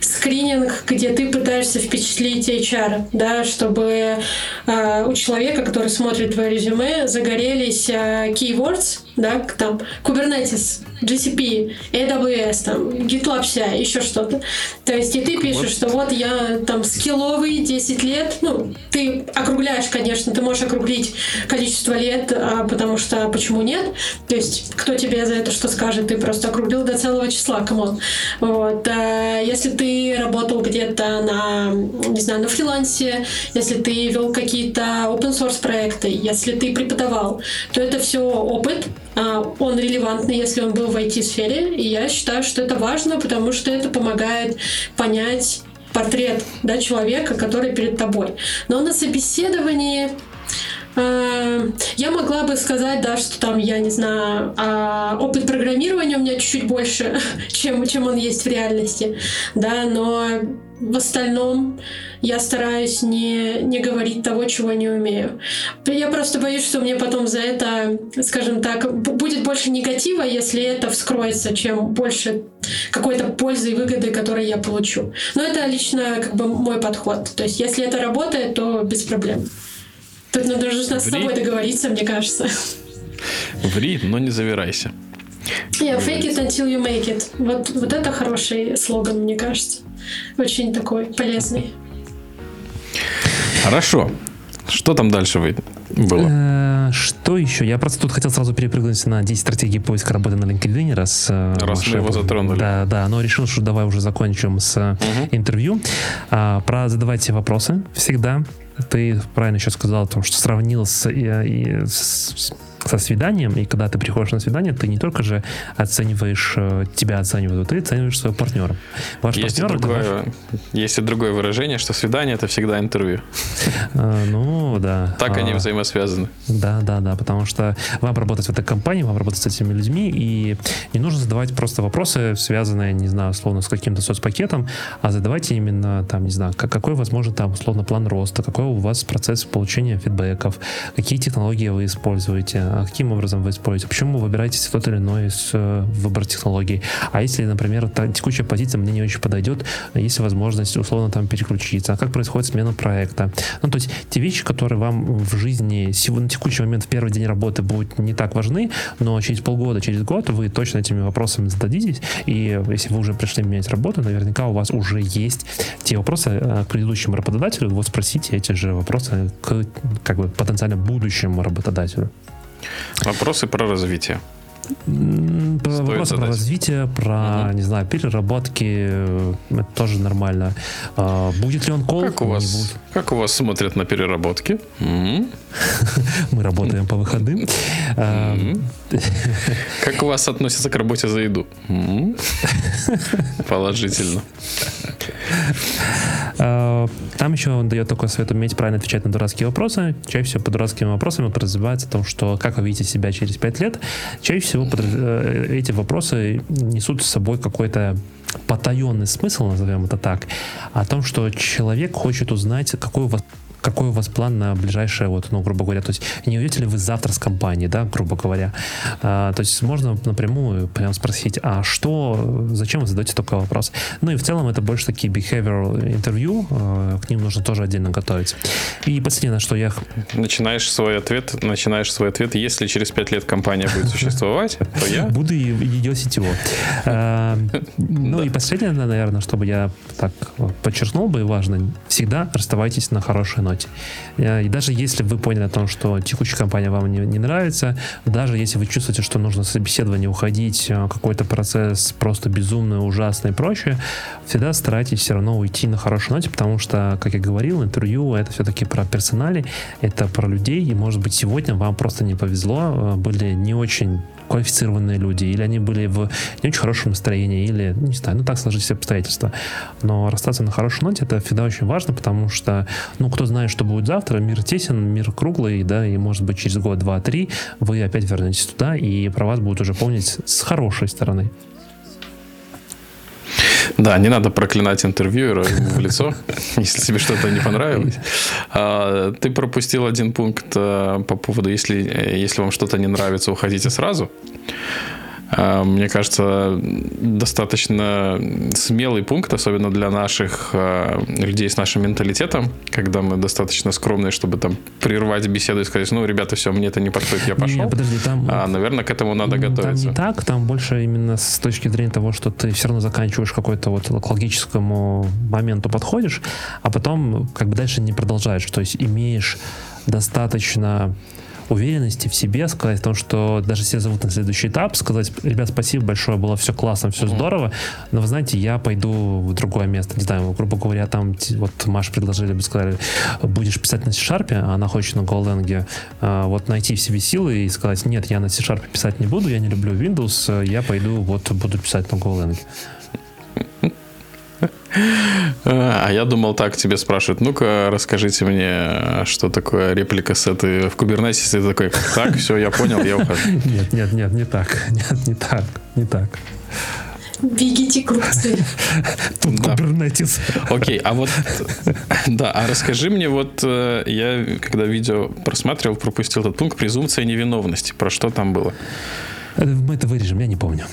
скрининг, где ты пытаешься впечатлить HR, да, чтобы э, у человека, который смотрит твое резюме, загорелись э, keywords, да, там Kubernetes, GCP, AWS, там, GitLab CI, еще что-то. То есть и ты пишешь, вот. что вот я там скилловый 10 лет, ну, ты округляешь, конечно, ты можешь округлить количество лет, а, потому что почему нет? То есть кто тебе за это что скажет? Ты просто округлил до целого числа, come on. Вот. А если ты работал где-то на, не знаю, на фрилансе, если ты вел какие-то open source проекты, если ты преподавал, то это все опыт, а, он релевантный, если он был в IT-сфере, и я считаю, что это важно, потому что это помогает понять портрет да, человека, который перед тобой. Но на собеседовании а, я могла бы сказать, да, что там, я не знаю, а, опыт программирования у меня чуть-чуть больше, чем, чем он есть в реальности, да, но в остальном я стараюсь не, не говорить того, чего не умею. Я просто боюсь, что мне потом за это, скажем так, будет больше негатива, если это вскроется, чем больше какой-то пользы и выгоды, которые я получу. Но это лично как бы мой подход. То есть если это работает, то без проблем. Тут надо уже с тобой договориться, мне кажется. Ври, но не завирайся. Yeah, fake it until you make it. Вот, вот это хороший слоган, мне кажется. Очень такой полезный. Хорошо. Что там дальше вы было? Э, что еще? Я просто тут хотел сразу перепрыгнуть на 10 стратегий поиска работы на LinkedIn, раз... Э, раз мы его затронули. Да, да, но решил, что давай уже закончим с угу. интервью. А, про задавайте вопросы всегда. Ты правильно еще сказал о том, что сравнил с, и, и, с со свиданием, и когда ты приходишь на свидание, ты не только же оцениваешь, э, тебя оценивают, ты оцениваешь своего партнера. Ваш есть, партнер, другое, ваш... есть и другое выражение, что свидание это всегда интервью. А, ну, да. Так они а, взаимосвязаны. Да, да, да, потому что вам работать в этой компании, вам работать с этими людьми, и не нужно задавать просто вопросы, связанные, не знаю, условно, с каким-то соцпакетом, а задавайте именно, там, не знаю, какой, возможно, там, условно, план роста, какой у вас процесс получения фидбэков, какие технологии вы используете, каким образом вы используете, почему вы выбираете тот или иной из э, выбор технологий. А если, например, та, текущая позиция мне не очень подойдет, есть возможность условно там переключиться, а как происходит смена проекта. Ну, то есть те вещи, которые вам в жизни на текущий момент в первый день работы будут не так важны, но через полгода, через год вы точно этими вопросами зададитесь, и если вы уже пришли менять работу, наверняка у вас уже есть те вопросы э, к предыдущему работодателю, вот спросите эти же вопросы к как бы потенциально будущему работодателю. Вопросы про развитие. Про вопросы про развитие, про, угу. не знаю, переработки, э, это тоже нормально. А, будет ли он кол? Как у вас, как у вас смотрят на переработки? Мы работаем по выходным. А, как у вас относятся к работе за еду? Положительно. А, там еще он дает такой совет уметь правильно отвечать на дурацкие вопросы. Чаще всего по дурацким вопросам подразумевается о том, что как вы видите себя через 5 лет. Чаще всего э, эти вопросы несут с собой какой-то потаенный смысл, назовем это так, о том, что человек хочет узнать, какой у вас какой у вас план на ближайшее, вот, ну, грубо говоря, то есть не уйдете ли вы завтра с компании, да, грубо говоря. А, то есть можно напрямую прям спросить, а что, зачем вы задаете такой вопрос? Ну и в целом это больше такие behavioral интервью, а, к ним нужно тоже отдельно готовиться. И последнее, на что я... Начинаешь свой ответ, начинаешь свой ответ, если через пять лет компания будет существовать, то я... Буду ее сетево. А, ну и последнее, наверное, чтобы я так подчеркнул бы, важно, всегда расставайтесь на хорошей ноте. И даже если вы поняли о том, что текущая компания вам не, не нравится, даже если вы чувствуете, что нужно собеседование уходить, э, какой-то процесс просто безумный, ужасный и прочее, всегда старайтесь все равно уйти на хорошей ноте, потому что, как я говорил, интервью это все-таки про персонали, это про людей, и может быть сегодня вам просто не повезло, э, были не очень квалифицированные люди, или они были в не очень хорошем настроении, или, ну, не знаю, ну так сложились все обстоятельства. Но расстаться на хорошей ноте это всегда очень важно, потому что, ну, кто знает, что будет завтра, мир тесен, мир круглый, да, и может быть через год, два, три вы опять вернетесь туда, и про вас будут уже помнить с хорошей стороны. Да, не надо проклинать интервьюера в лицо, если тебе что-то не понравилось. А, ты пропустил один пункт э, по поводу, если, если вам что-то не нравится, уходите сразу. А, мне кажется, достаточно смелый пункт, особенно для наших а, людей с нашим менталитетом, когда мы достаточно скромные, чтобы там прервать беседу и сказать, ну, ребята, все, мне это не подходит, я пошел. Не, подожди, там... А, наверное, к этому надо готовиться. Там не так, там больше именно с точки зрения того, что ты все равно заканчиваешь какой-то вот к логическому моменту подходишь, а потом как бы дальше не продолжаешь, то есть имеешь достаточно уверенности в себе, сказать о том, что даже все зовут на следующий этап, сказать, ребят, спасибо большое, было все классно, все mm-hmm. здорово, но вы знаете, я пойду в другое место, не знаю, грубо говоря, там вот Маш предложили бы сказали, будешь писать на C-Sharp, а она хочет на Golang, а, вот найти в себе силы и сказать, нет, я на C-Sharp писать не буду, я не люблю Windows, я пойду вот буду писать на Golang. А я думал так, тебе спрашивают, ну-ка, расскажите мне, что такое реплика сеты в Kubernetes. Ты такой, так, все, я понял, я ухожу. Нет, нет, нет, не так. Нет, не так, не так. Бегите к Тут да. Kubernetes. Окей, а вот, да, а расскажи мне, вот э, я, когда видео просматривал, пропустил этот пункт, презумпция невиновности. Про что там было? Мы это вырежем, я не помню.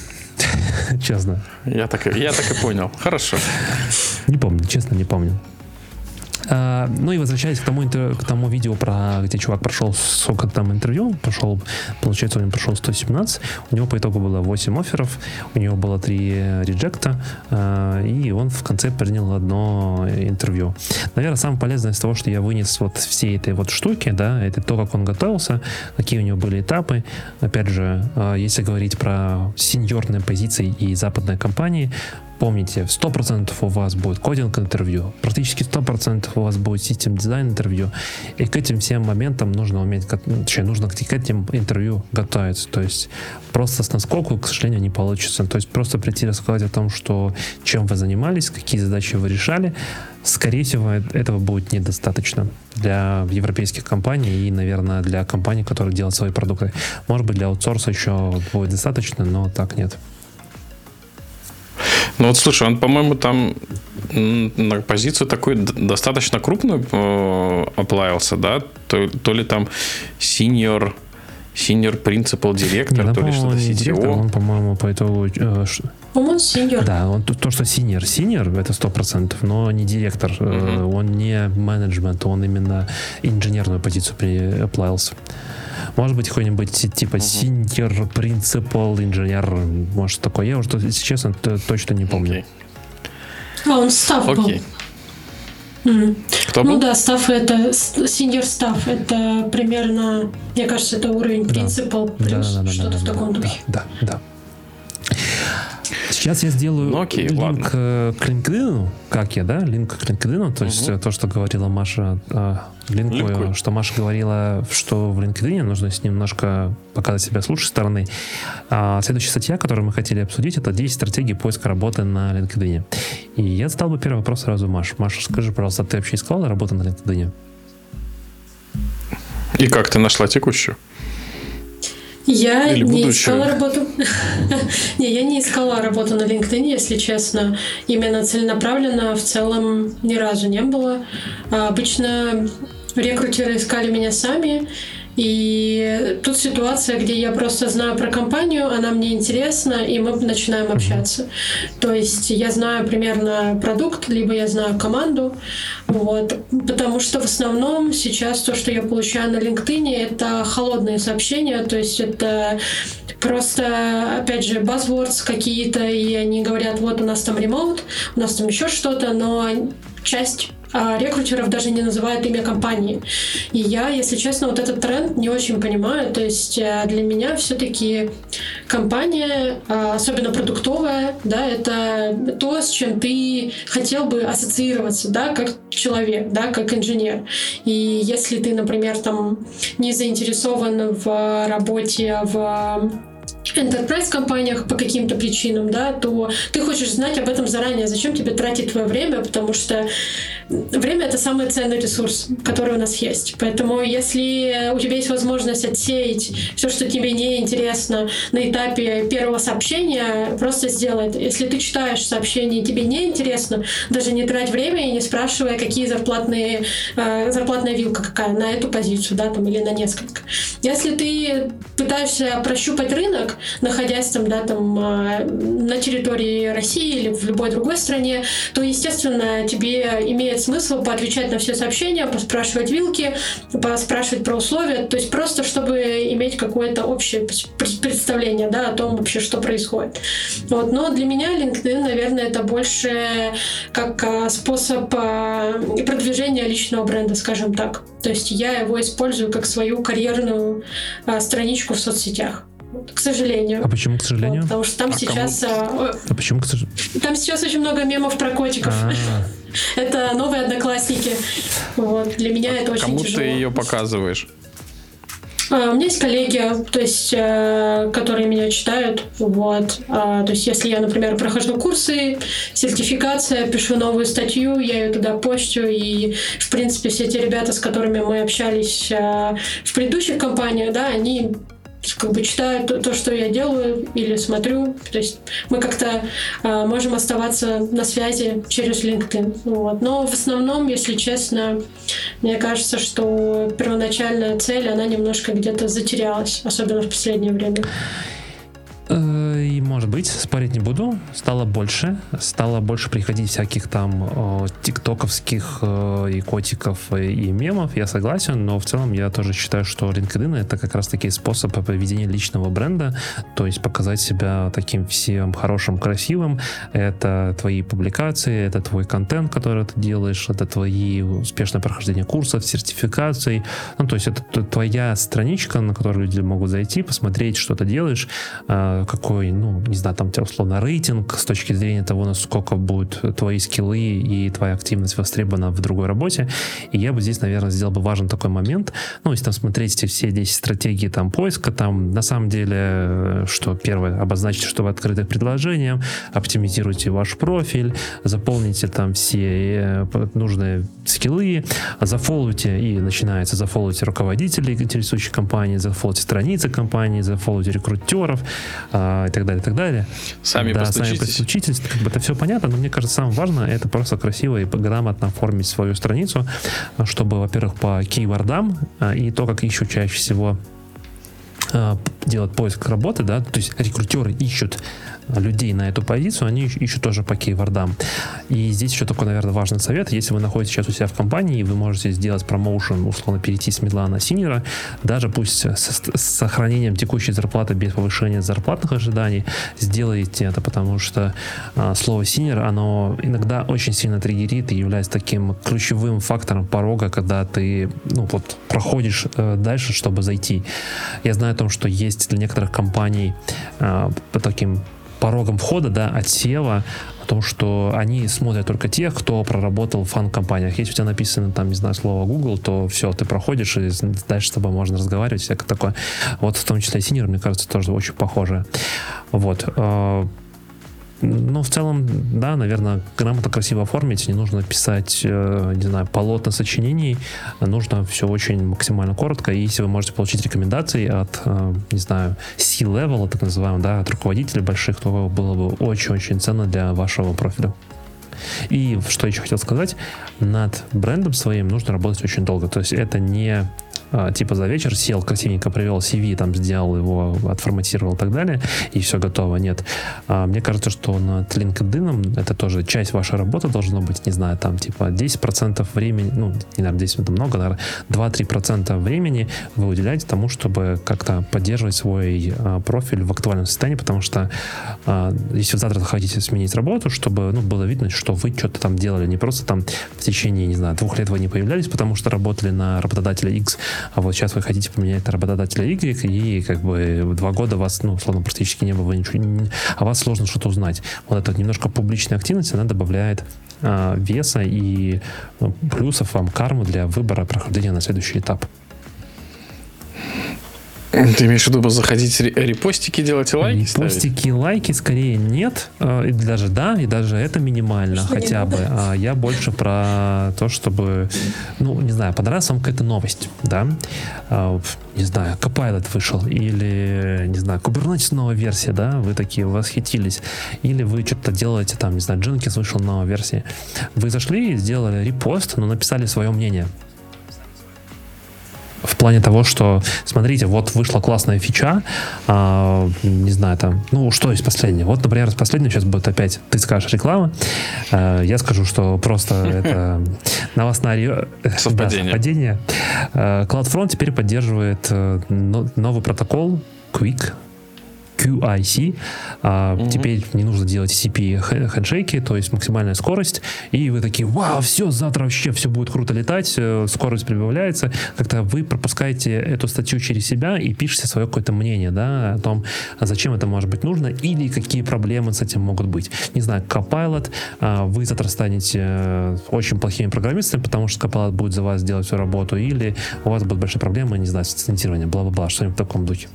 Честно. Я так, я так и понял. Хорошо. Не помню, честно, не помню. А, ну и возвращаясь к тому, к тому видео, про где чувак прошел сколько там интервью, прошел, получается, он прошел 117, у него по итогу было 8 офферов, у него было 3 реджекта, а, и он в конце принял одно интервью. Наверное, самое полезное из того, что я вынес вот всей этой вот штуки, да, это то, как он готовился, какие у него были этапы. Опять же, а, если говорить про сеньорные позиции и западные компании, Помните, 100% у вас будет кодинг интервью, практически 100% у вас будет систем дизайн интервью, и к этим всем моментам нужно уметь, точнее, нужно к этим интервью готовиться. То есть просто с наскоку, к сожалению, не получится. То есть просто прийти рассказать о том, что чем вы занимались, какие задачи вы решали, скорее всего, этого будет недостаточно для европейских компаний и, наверное, для компаний, которые делают свои продукты. Может быть, для аутсорса еще будет достаточно, но так нет. Ну вот слушай, он, по-моему, там на позицию такую достаточно крупную э, оплавился, да? То, то ли там senior senior principal директор, Не, то ли что-то директор, CTO. он, по-моему, по итогу... э, По-моему, senior. Да, он, то- то, что senior, senior, это сто процентов, но не директор, э, он не менеджмент, он именно инженерную позицию аплаился. Может быть, какой-нибудь ти- типа senior, principal, инженер, может такое. Я уже, если честно, точно не помню. А, он staff был. Кто Ну был? да, став это сеньор став. Это примерно, мне кажется, это уровень принципал Да, плюс да, да, что-то в таком духе. Да, да. Сейчас я сделаю Ну, окей, линк ладно. э, к LinkedIn, как я, да, линк к LinkedIn, то есть э, то, что говорила Маша, э, линкую, Линкуй. что Маша говорила, что в LinkedIn нужно с немножко показать себя с лучшей стороны. А следующая статья, которую мы хотели обсудить, это 10 стратегий поиска работы на LinkedIn. И я задал бы первый вопрос сразу Маш. Маша, скажи, пожалуйста, ты вообще искала работу на LinkedIn? И как ты нашла текущую? Я Или не будущую. искала работу. не, я не искала работу на LinkedIn, если честно. Именно целенаправленно в целом ни разу не было. А обычно рекрутеры искали меня сами. И тут ситуация, где я просто знаю про компанию, она мне интересна, и мы начинаем общаться. То есть я знаю примерно продукт, либо я знаю команду. Вот. Потому что в основном сейчас то, что я получаю на LinkedIn, это холодные сообщения, то есть это просто, опять же, buzzwords какие-то, и они говорят, вот у нас там ремоут, у нас там еще что-то, но часть а, рекрутеров даже не называют имя компании. И я, если честно, вот этот тренд не очень понимаю. То есть э, для меня все-таки компания, а, особенно продуктовая, да, это то, с чем ты хотел бы ассоциироваться, да, как человек, да, как инженер. И если ты, например, там не заинтересован в работе в enterprise компаниях по каким-то причинам, да, то ты хочешь знать об этом заранее. Зачем тебе тратить твое время? Потому что время это самый ценный ресурс, который у нас есть. Поэтому если у тебя есть возможность отсеять все, что тебе не интересно на этапе первого сообщения, просто сделай это. Если ты читаешь сообщение и тебе не интересно, даже не трать время и не спрашивая, какие зарплатные, э, зарплатная вилка какая на эту позицию, да, там, или на несколько. Если ты пытаешься прощупать рынок, находясь там, да, там, э, на территории России или в любой другой стране, то, естественно, тебе имеет смысл поотвечать на все сообщения, поспрашивать вилки, поспрашивать про условия, то есть просто чтобы иметь какое-то общее пр- представление, да, о том вообще, что происходит. Вот. Но для меня LinkedIn, наверное, это больше как а, способ а, продвижения личного бренда, скажем так. То есть я его использую как свою карьерную а, страничку в соцсетях. К сожалению. А почему, к сожалению? Вот, потому что там А сейчас а, А почему, к сожалению? там сейчас очень много мемов про котиков. А, Это новые одноклассники. Вот. Для меня это очень Кому тяжело. ты ее показываешь? А, У меня есть коллеги, то есть, э, которые меня читают. Вот. А, То есть, если я, например, прохожу курсы, сертификация, пишу новую статью, я ее туда постю. И, в принципе, все те ребята, с которыми мы общались э, в предыдущих компаниях, да, они как бы читают то, то, что я делаю или смотрю. То есть мы как-то э, можем оставаться на связи через LinkedIn. Вот. Но в основном, если честно, мне кажется, что первоначальная цель, она немножко где-то затерялась, особенно в последнее время. Э, И, может быть, спорить не буду, стало больше, стало больше приходить всяких там э, тиктоковских э, и котиков э, и мемов, я согласен, но в целом я тоже считаю, что LinkedIn это как раз таки способ поведения личного бренда, то есть показать себя таким всем хорошим, красивым, это твои публикации, это твой контент, который ты делаешь, это твои успешное прохождение курсов, сертификаций, ну, то есть это твоя страничка, на которую люди могут зайти, посмотреть, что ты делаешь, э, какой, ну, не знаю, там условно рейтинг с точки зрения того, насколько будут твои скиллы и твоя активность востребована в другой работе. И я бы здесь, наверное, сделал бы важен такой момент. Ну, если там смотреть все 10 стратегий там поиска, там на самом деле, э, что первое, обозначьте, что вы открыты к предложениям, оптимизируйте ваш профиль, заполните там все э, нужные скиллы, зафолловите, и начинается зафолловите руководителей интересующей компании, зафолловите страницы компании, зафолловите рекрутеров а, и так далее, и так далее. Сами да, сами постучитесь. постучитесь, как бы это все понятно, но мне кажется, самое важное это просто красиво и грамотно оформить свою страницу, чтобы, во-первых, по кейвордам а, и то, как еще чаще всего а, делать поиск работы, да, то есть рекрутеры ищут людей на эту позицию, они ищут тоже по кейвордам. И здесь еще такой, наверное, важный совет. Если вы находитесь сейчас у себя в компании, вы можете сделать промоушен, условно, перейти с мидла на синьора, даже пусть с, с сохранением текущей зарплаты без повышения зарплатных ожиданий, сделайте это, потому что а, слово senior, оно иногда очень сильно триггерит и является таким ключевым фактором порога, когда ты, ну, вот, проходишь э, дальше, чтобы зайти. Я знаю о том, что есть для некоторых компаний э, по таким порогом входа, да, отсева, о том, что они смотрят только тех, кто проработал в фан-компаниях. Если у тебя написано там, не знаю, слово Google, то все, ты проходишь, и дальше с тобой можно разговаривать, всякое такое. Вот в том числе Senior, мне кажется, тоже очень похоже. Вот. Ну, в целом, да, наверное, грамотно красиво оформить, не нужно писать, э, не знаю, полотна сочинений, нужно все очень максимально коротко, и если вы можете получить рекомендации от, э, не знаю, C-level, так называемого, да, от руководителей больших, то было бы очень-очень ценно для вашего профиля. И что еще хотел сказать, над брендом своим нужно работать очень долго. То есть это не типа за вечер сел, красивенько привел CV, там сделал его, отформатировал и так далее, и все готово. Нет. А, мне кажется, что над LinkedIn это тоже часть вашей работы должно быть, не знаю, там типа 10% времени, ну, не знаю, 10 это много, наверное, 2-3% времени вы уделяете тому, чтобы как-то поддерживать свой а, профиль в актуальном состоянии, потому что а, если вы завтра хотите сменить работу, чтобы ну, было видно, что вы что-то там делали, не просто там в течение, не знаю, двух лет вы не появлялись, потому что работали на работодателя X, а вот сейчас вы хотите поменять работодателя Y, и как бы два года вас, ну, условно, практически не было, вы ничего, не, а вас сложно что-то узнать. Вот эта немножко публичная активность, она добавляет а, веса и ну, плюсов вам карму для выбора прохождения на следующий этап. Ты имеешь в виду заходить репостики делать и лайки Репостики ставить? лайки скорее нет. Э, и даже да, и даже это минимально что хотя бы. А я больше про то, чтобы, ну, не знаю, понравилась вам какая-то новость, да? А, не знаю, Copilot вышел, или, не знаю, Kubernetes новая версия, да? Вы такие восхитились. Или вы что-то делаете, там, не знаю, Jenkins вышел новая версия. Вы зашли, сделали репост, но написали свое мнение в плане того, что, смотрите, вот вышла классная фича, а, не знаю, там, ну, что из последнего? Вот, например, из последнего сейчас будет опять, ты скажешь реклама, а, я скажу, что просто это новостное совпадение. А, CloudFront теперь поддерживает э, новый протокол Quick, QIC. А, mm-hmm. Теперь не нужно делать CP хеджейки, то есть максимальная скорость. И вы такие, вау, все, завтра вообще все будет круто летать, э, скорость прибавляется. Как-то вы пропускаете эту статью через себя и пишете свое какое-то мнение, да, о том, зачем это может быть нужно или какие проблемы с этим могут быть. Не знаю, Copilot, а, вы завтра станете э, очень плохими программистами, потому что Copilot будет за вас делать всю работу, или у вас будут большие проблемы, не знаю, с цитированием, бла-бла-бла, что-нибудь в таком духе.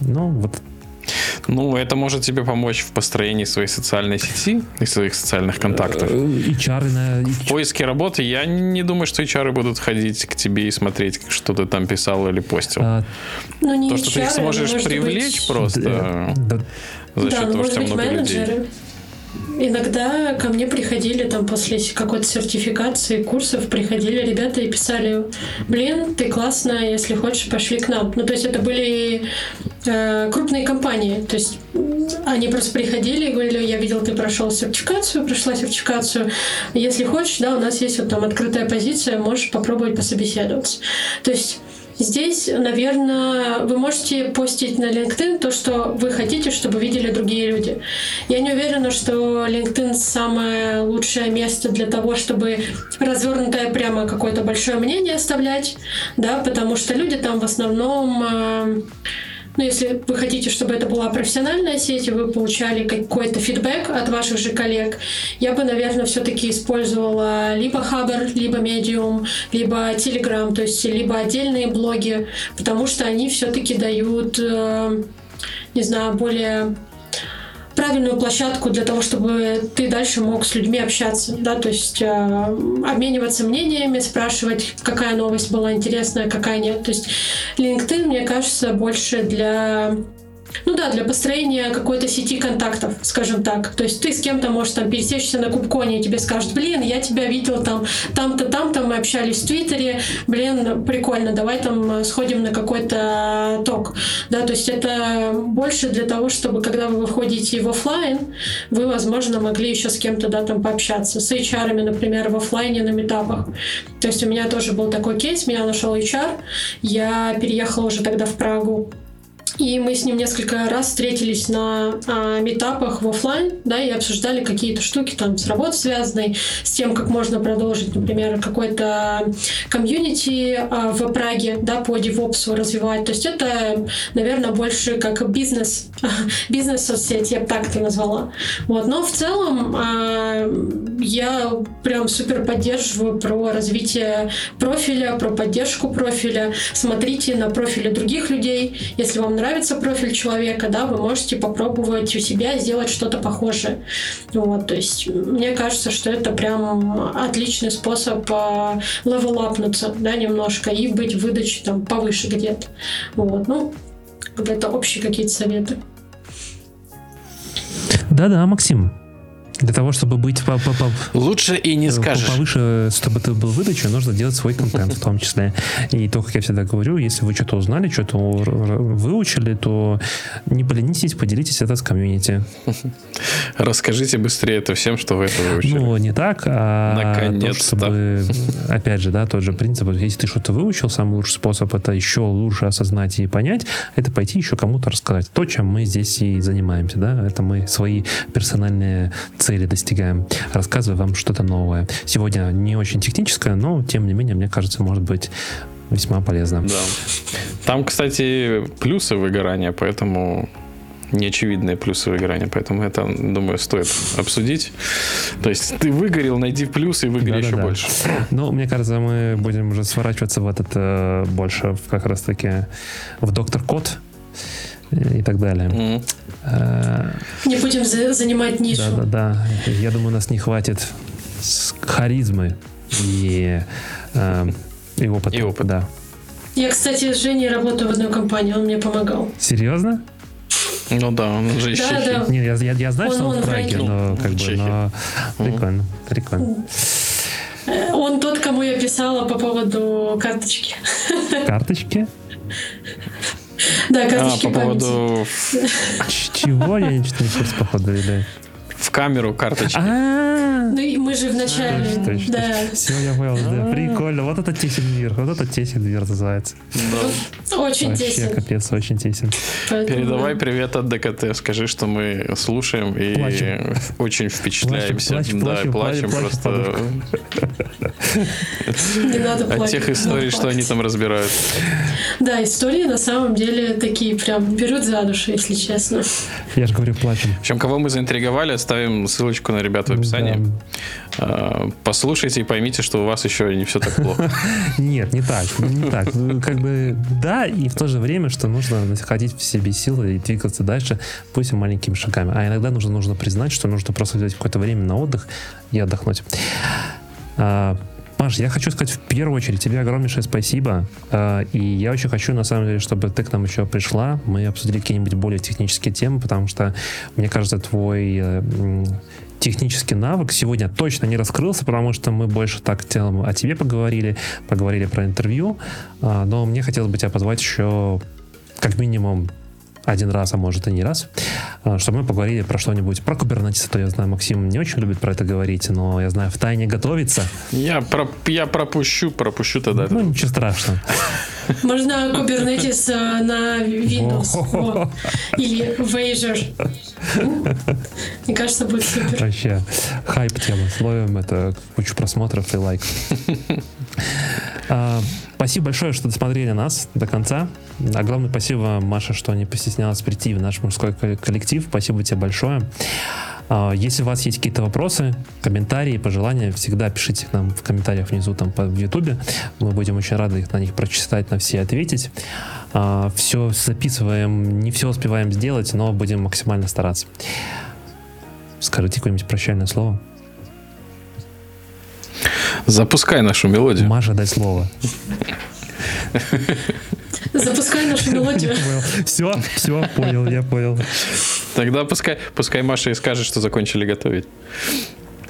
Ну, вот ну, это может тебе помочь в построении своей социальной сети и своих социальных контактов. HR э, на... В поиске работы я не думаю, что HR будут ходить к тебе и смотреть, что ты там писал или постил. А... Ну, не То, HR, что ты их сможешь привлечь быть... просто да, за счет да, того, что много менеджеры. людей. Иногда ко мне приходили там после какой-то сертификации, курсов, приходили ребята и писали, блин, ты классная, если хочешь, пошли к нам. Ну, то есть это были э, крупные компании. То есть они просто приходили и говорили, я видел, ты прошел сертификацию, прошла сертификацию. Если хочешь, да, у нас есть вот там открытая позиция, можешь попробовать пособеседоваться. То есть Здесь, наверное, вы можете постить на LinkedIn то, что вы хотите, чтобы видели другие люди. Я не уверена, что LinkedIn самое лучшее место для того, чтобы развернутое прямо какое-то большое мнение оставлять, да, потому что люди там в основном ну, если вы хотите, чтобы это была профессиональная сеть, и вы получали какой-то фидбэк от ваших же коллег, я бы, наверное, все-таки использовала либо Хабр, либо Medium, либо Telegram, то есть либо отдельные блоги, потому что они все-таки дают, э, не знаю, более правильную площадку для того, чтобы ты дальше мог с людьми общаться, да, то есть э, обмениваться мнениями, спрашивать, какая новость была интересная, какая нет. То есть LinkedIn, мне кажется, больше для ну да, для построения какой-то сети контактов, скажем так. То есть ты с кем-то можешь там пересечься на Кубконе, и тебе скажут, блин, я тебя видел там, там-то, там-то, мы общались в Твиттере, блин, прикольно, давай там сходим на какой-то ток. Да, то есть это больше для того, чтобы когда вы выходите в офлайн, вы, возможно, могли еще с кем-то да, там пообщаться. С HR, например, в офлайне на метапах. То есть у меня тоже был такой кейс, меня нашел HR, я переехала уже тогда в Прагу и мы с ним несколько раз встретились на а, метапах в офлайн, да, и обсуждали какие-то штуки там с работой связанной, с тем, как можно продолжить, например, какой-то комьюнити а, в Праге, да, по DevOps развивать. То есть это, наверное, больше как бизнес, бизнес-соцсеть, я бы так это назвала. Вот. Но в целом а, я прям супер поддерживаю про развитие профиля, про поддержку профиля. Смотрите на профили других людей, если вам нравится профиль человека, да, вы можете попробовать у себя сделать что-то похожее. Вот, то есть мне кажется, что это прям отличный способ левелапнуться, да, немножко и быть в выдаче там повыше где-то. Вот, ну, это общие какие-то советы. Да-да, Максим, для того, чтобы быть по, по, по, лучше и не скажешь. Повыше, чтобы ты был выдачей, нужно делать свой контент в том числе. И то, как я всегда говорю, если вы что-то узнали, что-то выучили, то не поленитесь, поделитесь это с комьюнити. Расскажите быстрее это всем, что вы это выучили. Ну, не так, а Наконец-то. То, чтобы, опять же, да, тот же принцип, если ты что-то выучил, самый лучший способ это еще лучше осознать и понять, это пойти еще кому-то рассказать. То, чем мы здесь и занимаемся, да, это мы свои персональные цели цели достигаем, рассказываю вам что-то новое. Сегодня не очень техническое, но тем не менее, мне кажется, может быть весьма полезно. Да. Там, кстати, плюсы выгорания, поэтому неочевидные плюсы выгорания, поэтому это, думаю, стоит обсудить. То есть ты выгорел, найди плюсы и выгори да, еще да, больше. Ну, мне кажется, мы будем уже сворачиваться в этот э, больше в, как раз-таки в доктор Кот и так далее. Mm. Не будем за занимать нишу. Да, да, да. Я думаю, у нас не хватит харизмы и, э, и опыта. И опыт. Да. Я, кстати, с Женей работаю в одной компании, он мне помогал. Серьезно? Ну да, он же из да, Чехии. Да. Не, я, я, я знаю, он, что он, он в Праге, но как бы, но прикольно, прикольно. Он тот, кому я писала по поводу карточки. Карточки? Да, карточки а, по поводу... Чего? Я не курс, походу, или... В камеру карточки. А. Ну и мы же в начале. Да. Все, я понял, да. Прикольно. Вот это тесен мир. Вот это тесен мир называется. Очень тесен. Вообще, капец, очень тесен. Передавай привет от ДКТ. Скажи, что мы слушаем и очень впечатляемся. Да, плачем просто. Не надо плакать. От тех историй, что они там разбирают. Да, истории на самом деле такие прям берут за душу, если честно. Я же говорю, плачем. В общем, кого мы заинтриговали, оставим ссылочку на ребят в описании. Да. Послушайте и поймите, что у вас еще не все так плохо. Нет, не так. Не так. Ну, как бы да, и в то же время, что нужно находить в себе силы и двигаться дальше, пусть и маленькими шагами. А иногда нужно, нужно признать, что нужно просто взять какое-то время на отдых и отдохнуть. Маш, я хочу сказать в первую очередь тебе огромнейшее спасибо. А, и я очень хочу, на самом деле, чтобы ты к нам еще пришла. Мы обсудили какие-нибудь более технические темы, потому что, мне кажется, твой э, технический навык сегодня точно не раскрылся, потому что мы больше так телом о тебе поговорили, поговорили про интервью. А, но мне хотелось бы тебя позвать еще как минимум один раз, а может и не раз, а, чтобы мы поговорили про что-нибудь про Kubernetes, то я знаю, Максим не очень любит про это говорить, но я знаю, в тайне готовится. Я, про, я пропущу, пропущу тогда. Ну, ничего страшного. Можно Kubernetes э, на Windows или в Azure. Мне кажется, будет супер. Вообще, хайп тема. Словим это кучу просмотров и лайков. А, спасибо большое, что досмотрели нас до конца. Огромное спасибо, Маша, что не постеснялась прийти в наш мужской коллектив. Спасибо тебе большое. А, если у вас есть какие-то вопросы, комментарии, пожелания, всегда пишите к нам в комментариях внизу там в Ютубе. Мы будем очень рады их на них прочитать, на все ответить. А, все записываем, не все успеваем сделать, но будем максимально стараться. Скажите какое-нибудь прощальное слово. Запускай нашу мелодию. Маша, дай слово. Запускай нашу мелодию. Все, все, понял, я понял. Тогда пускай, пускай Маша и скажет, что закончили готовить.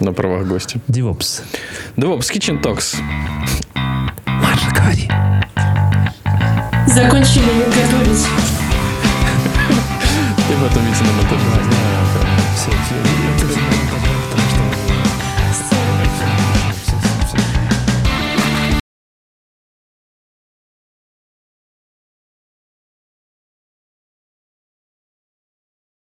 На правах гостя. DevOps. DevOps Kitchen Talks. Маша, говори. Закончили готовить. И потом видите на монтаже. Все,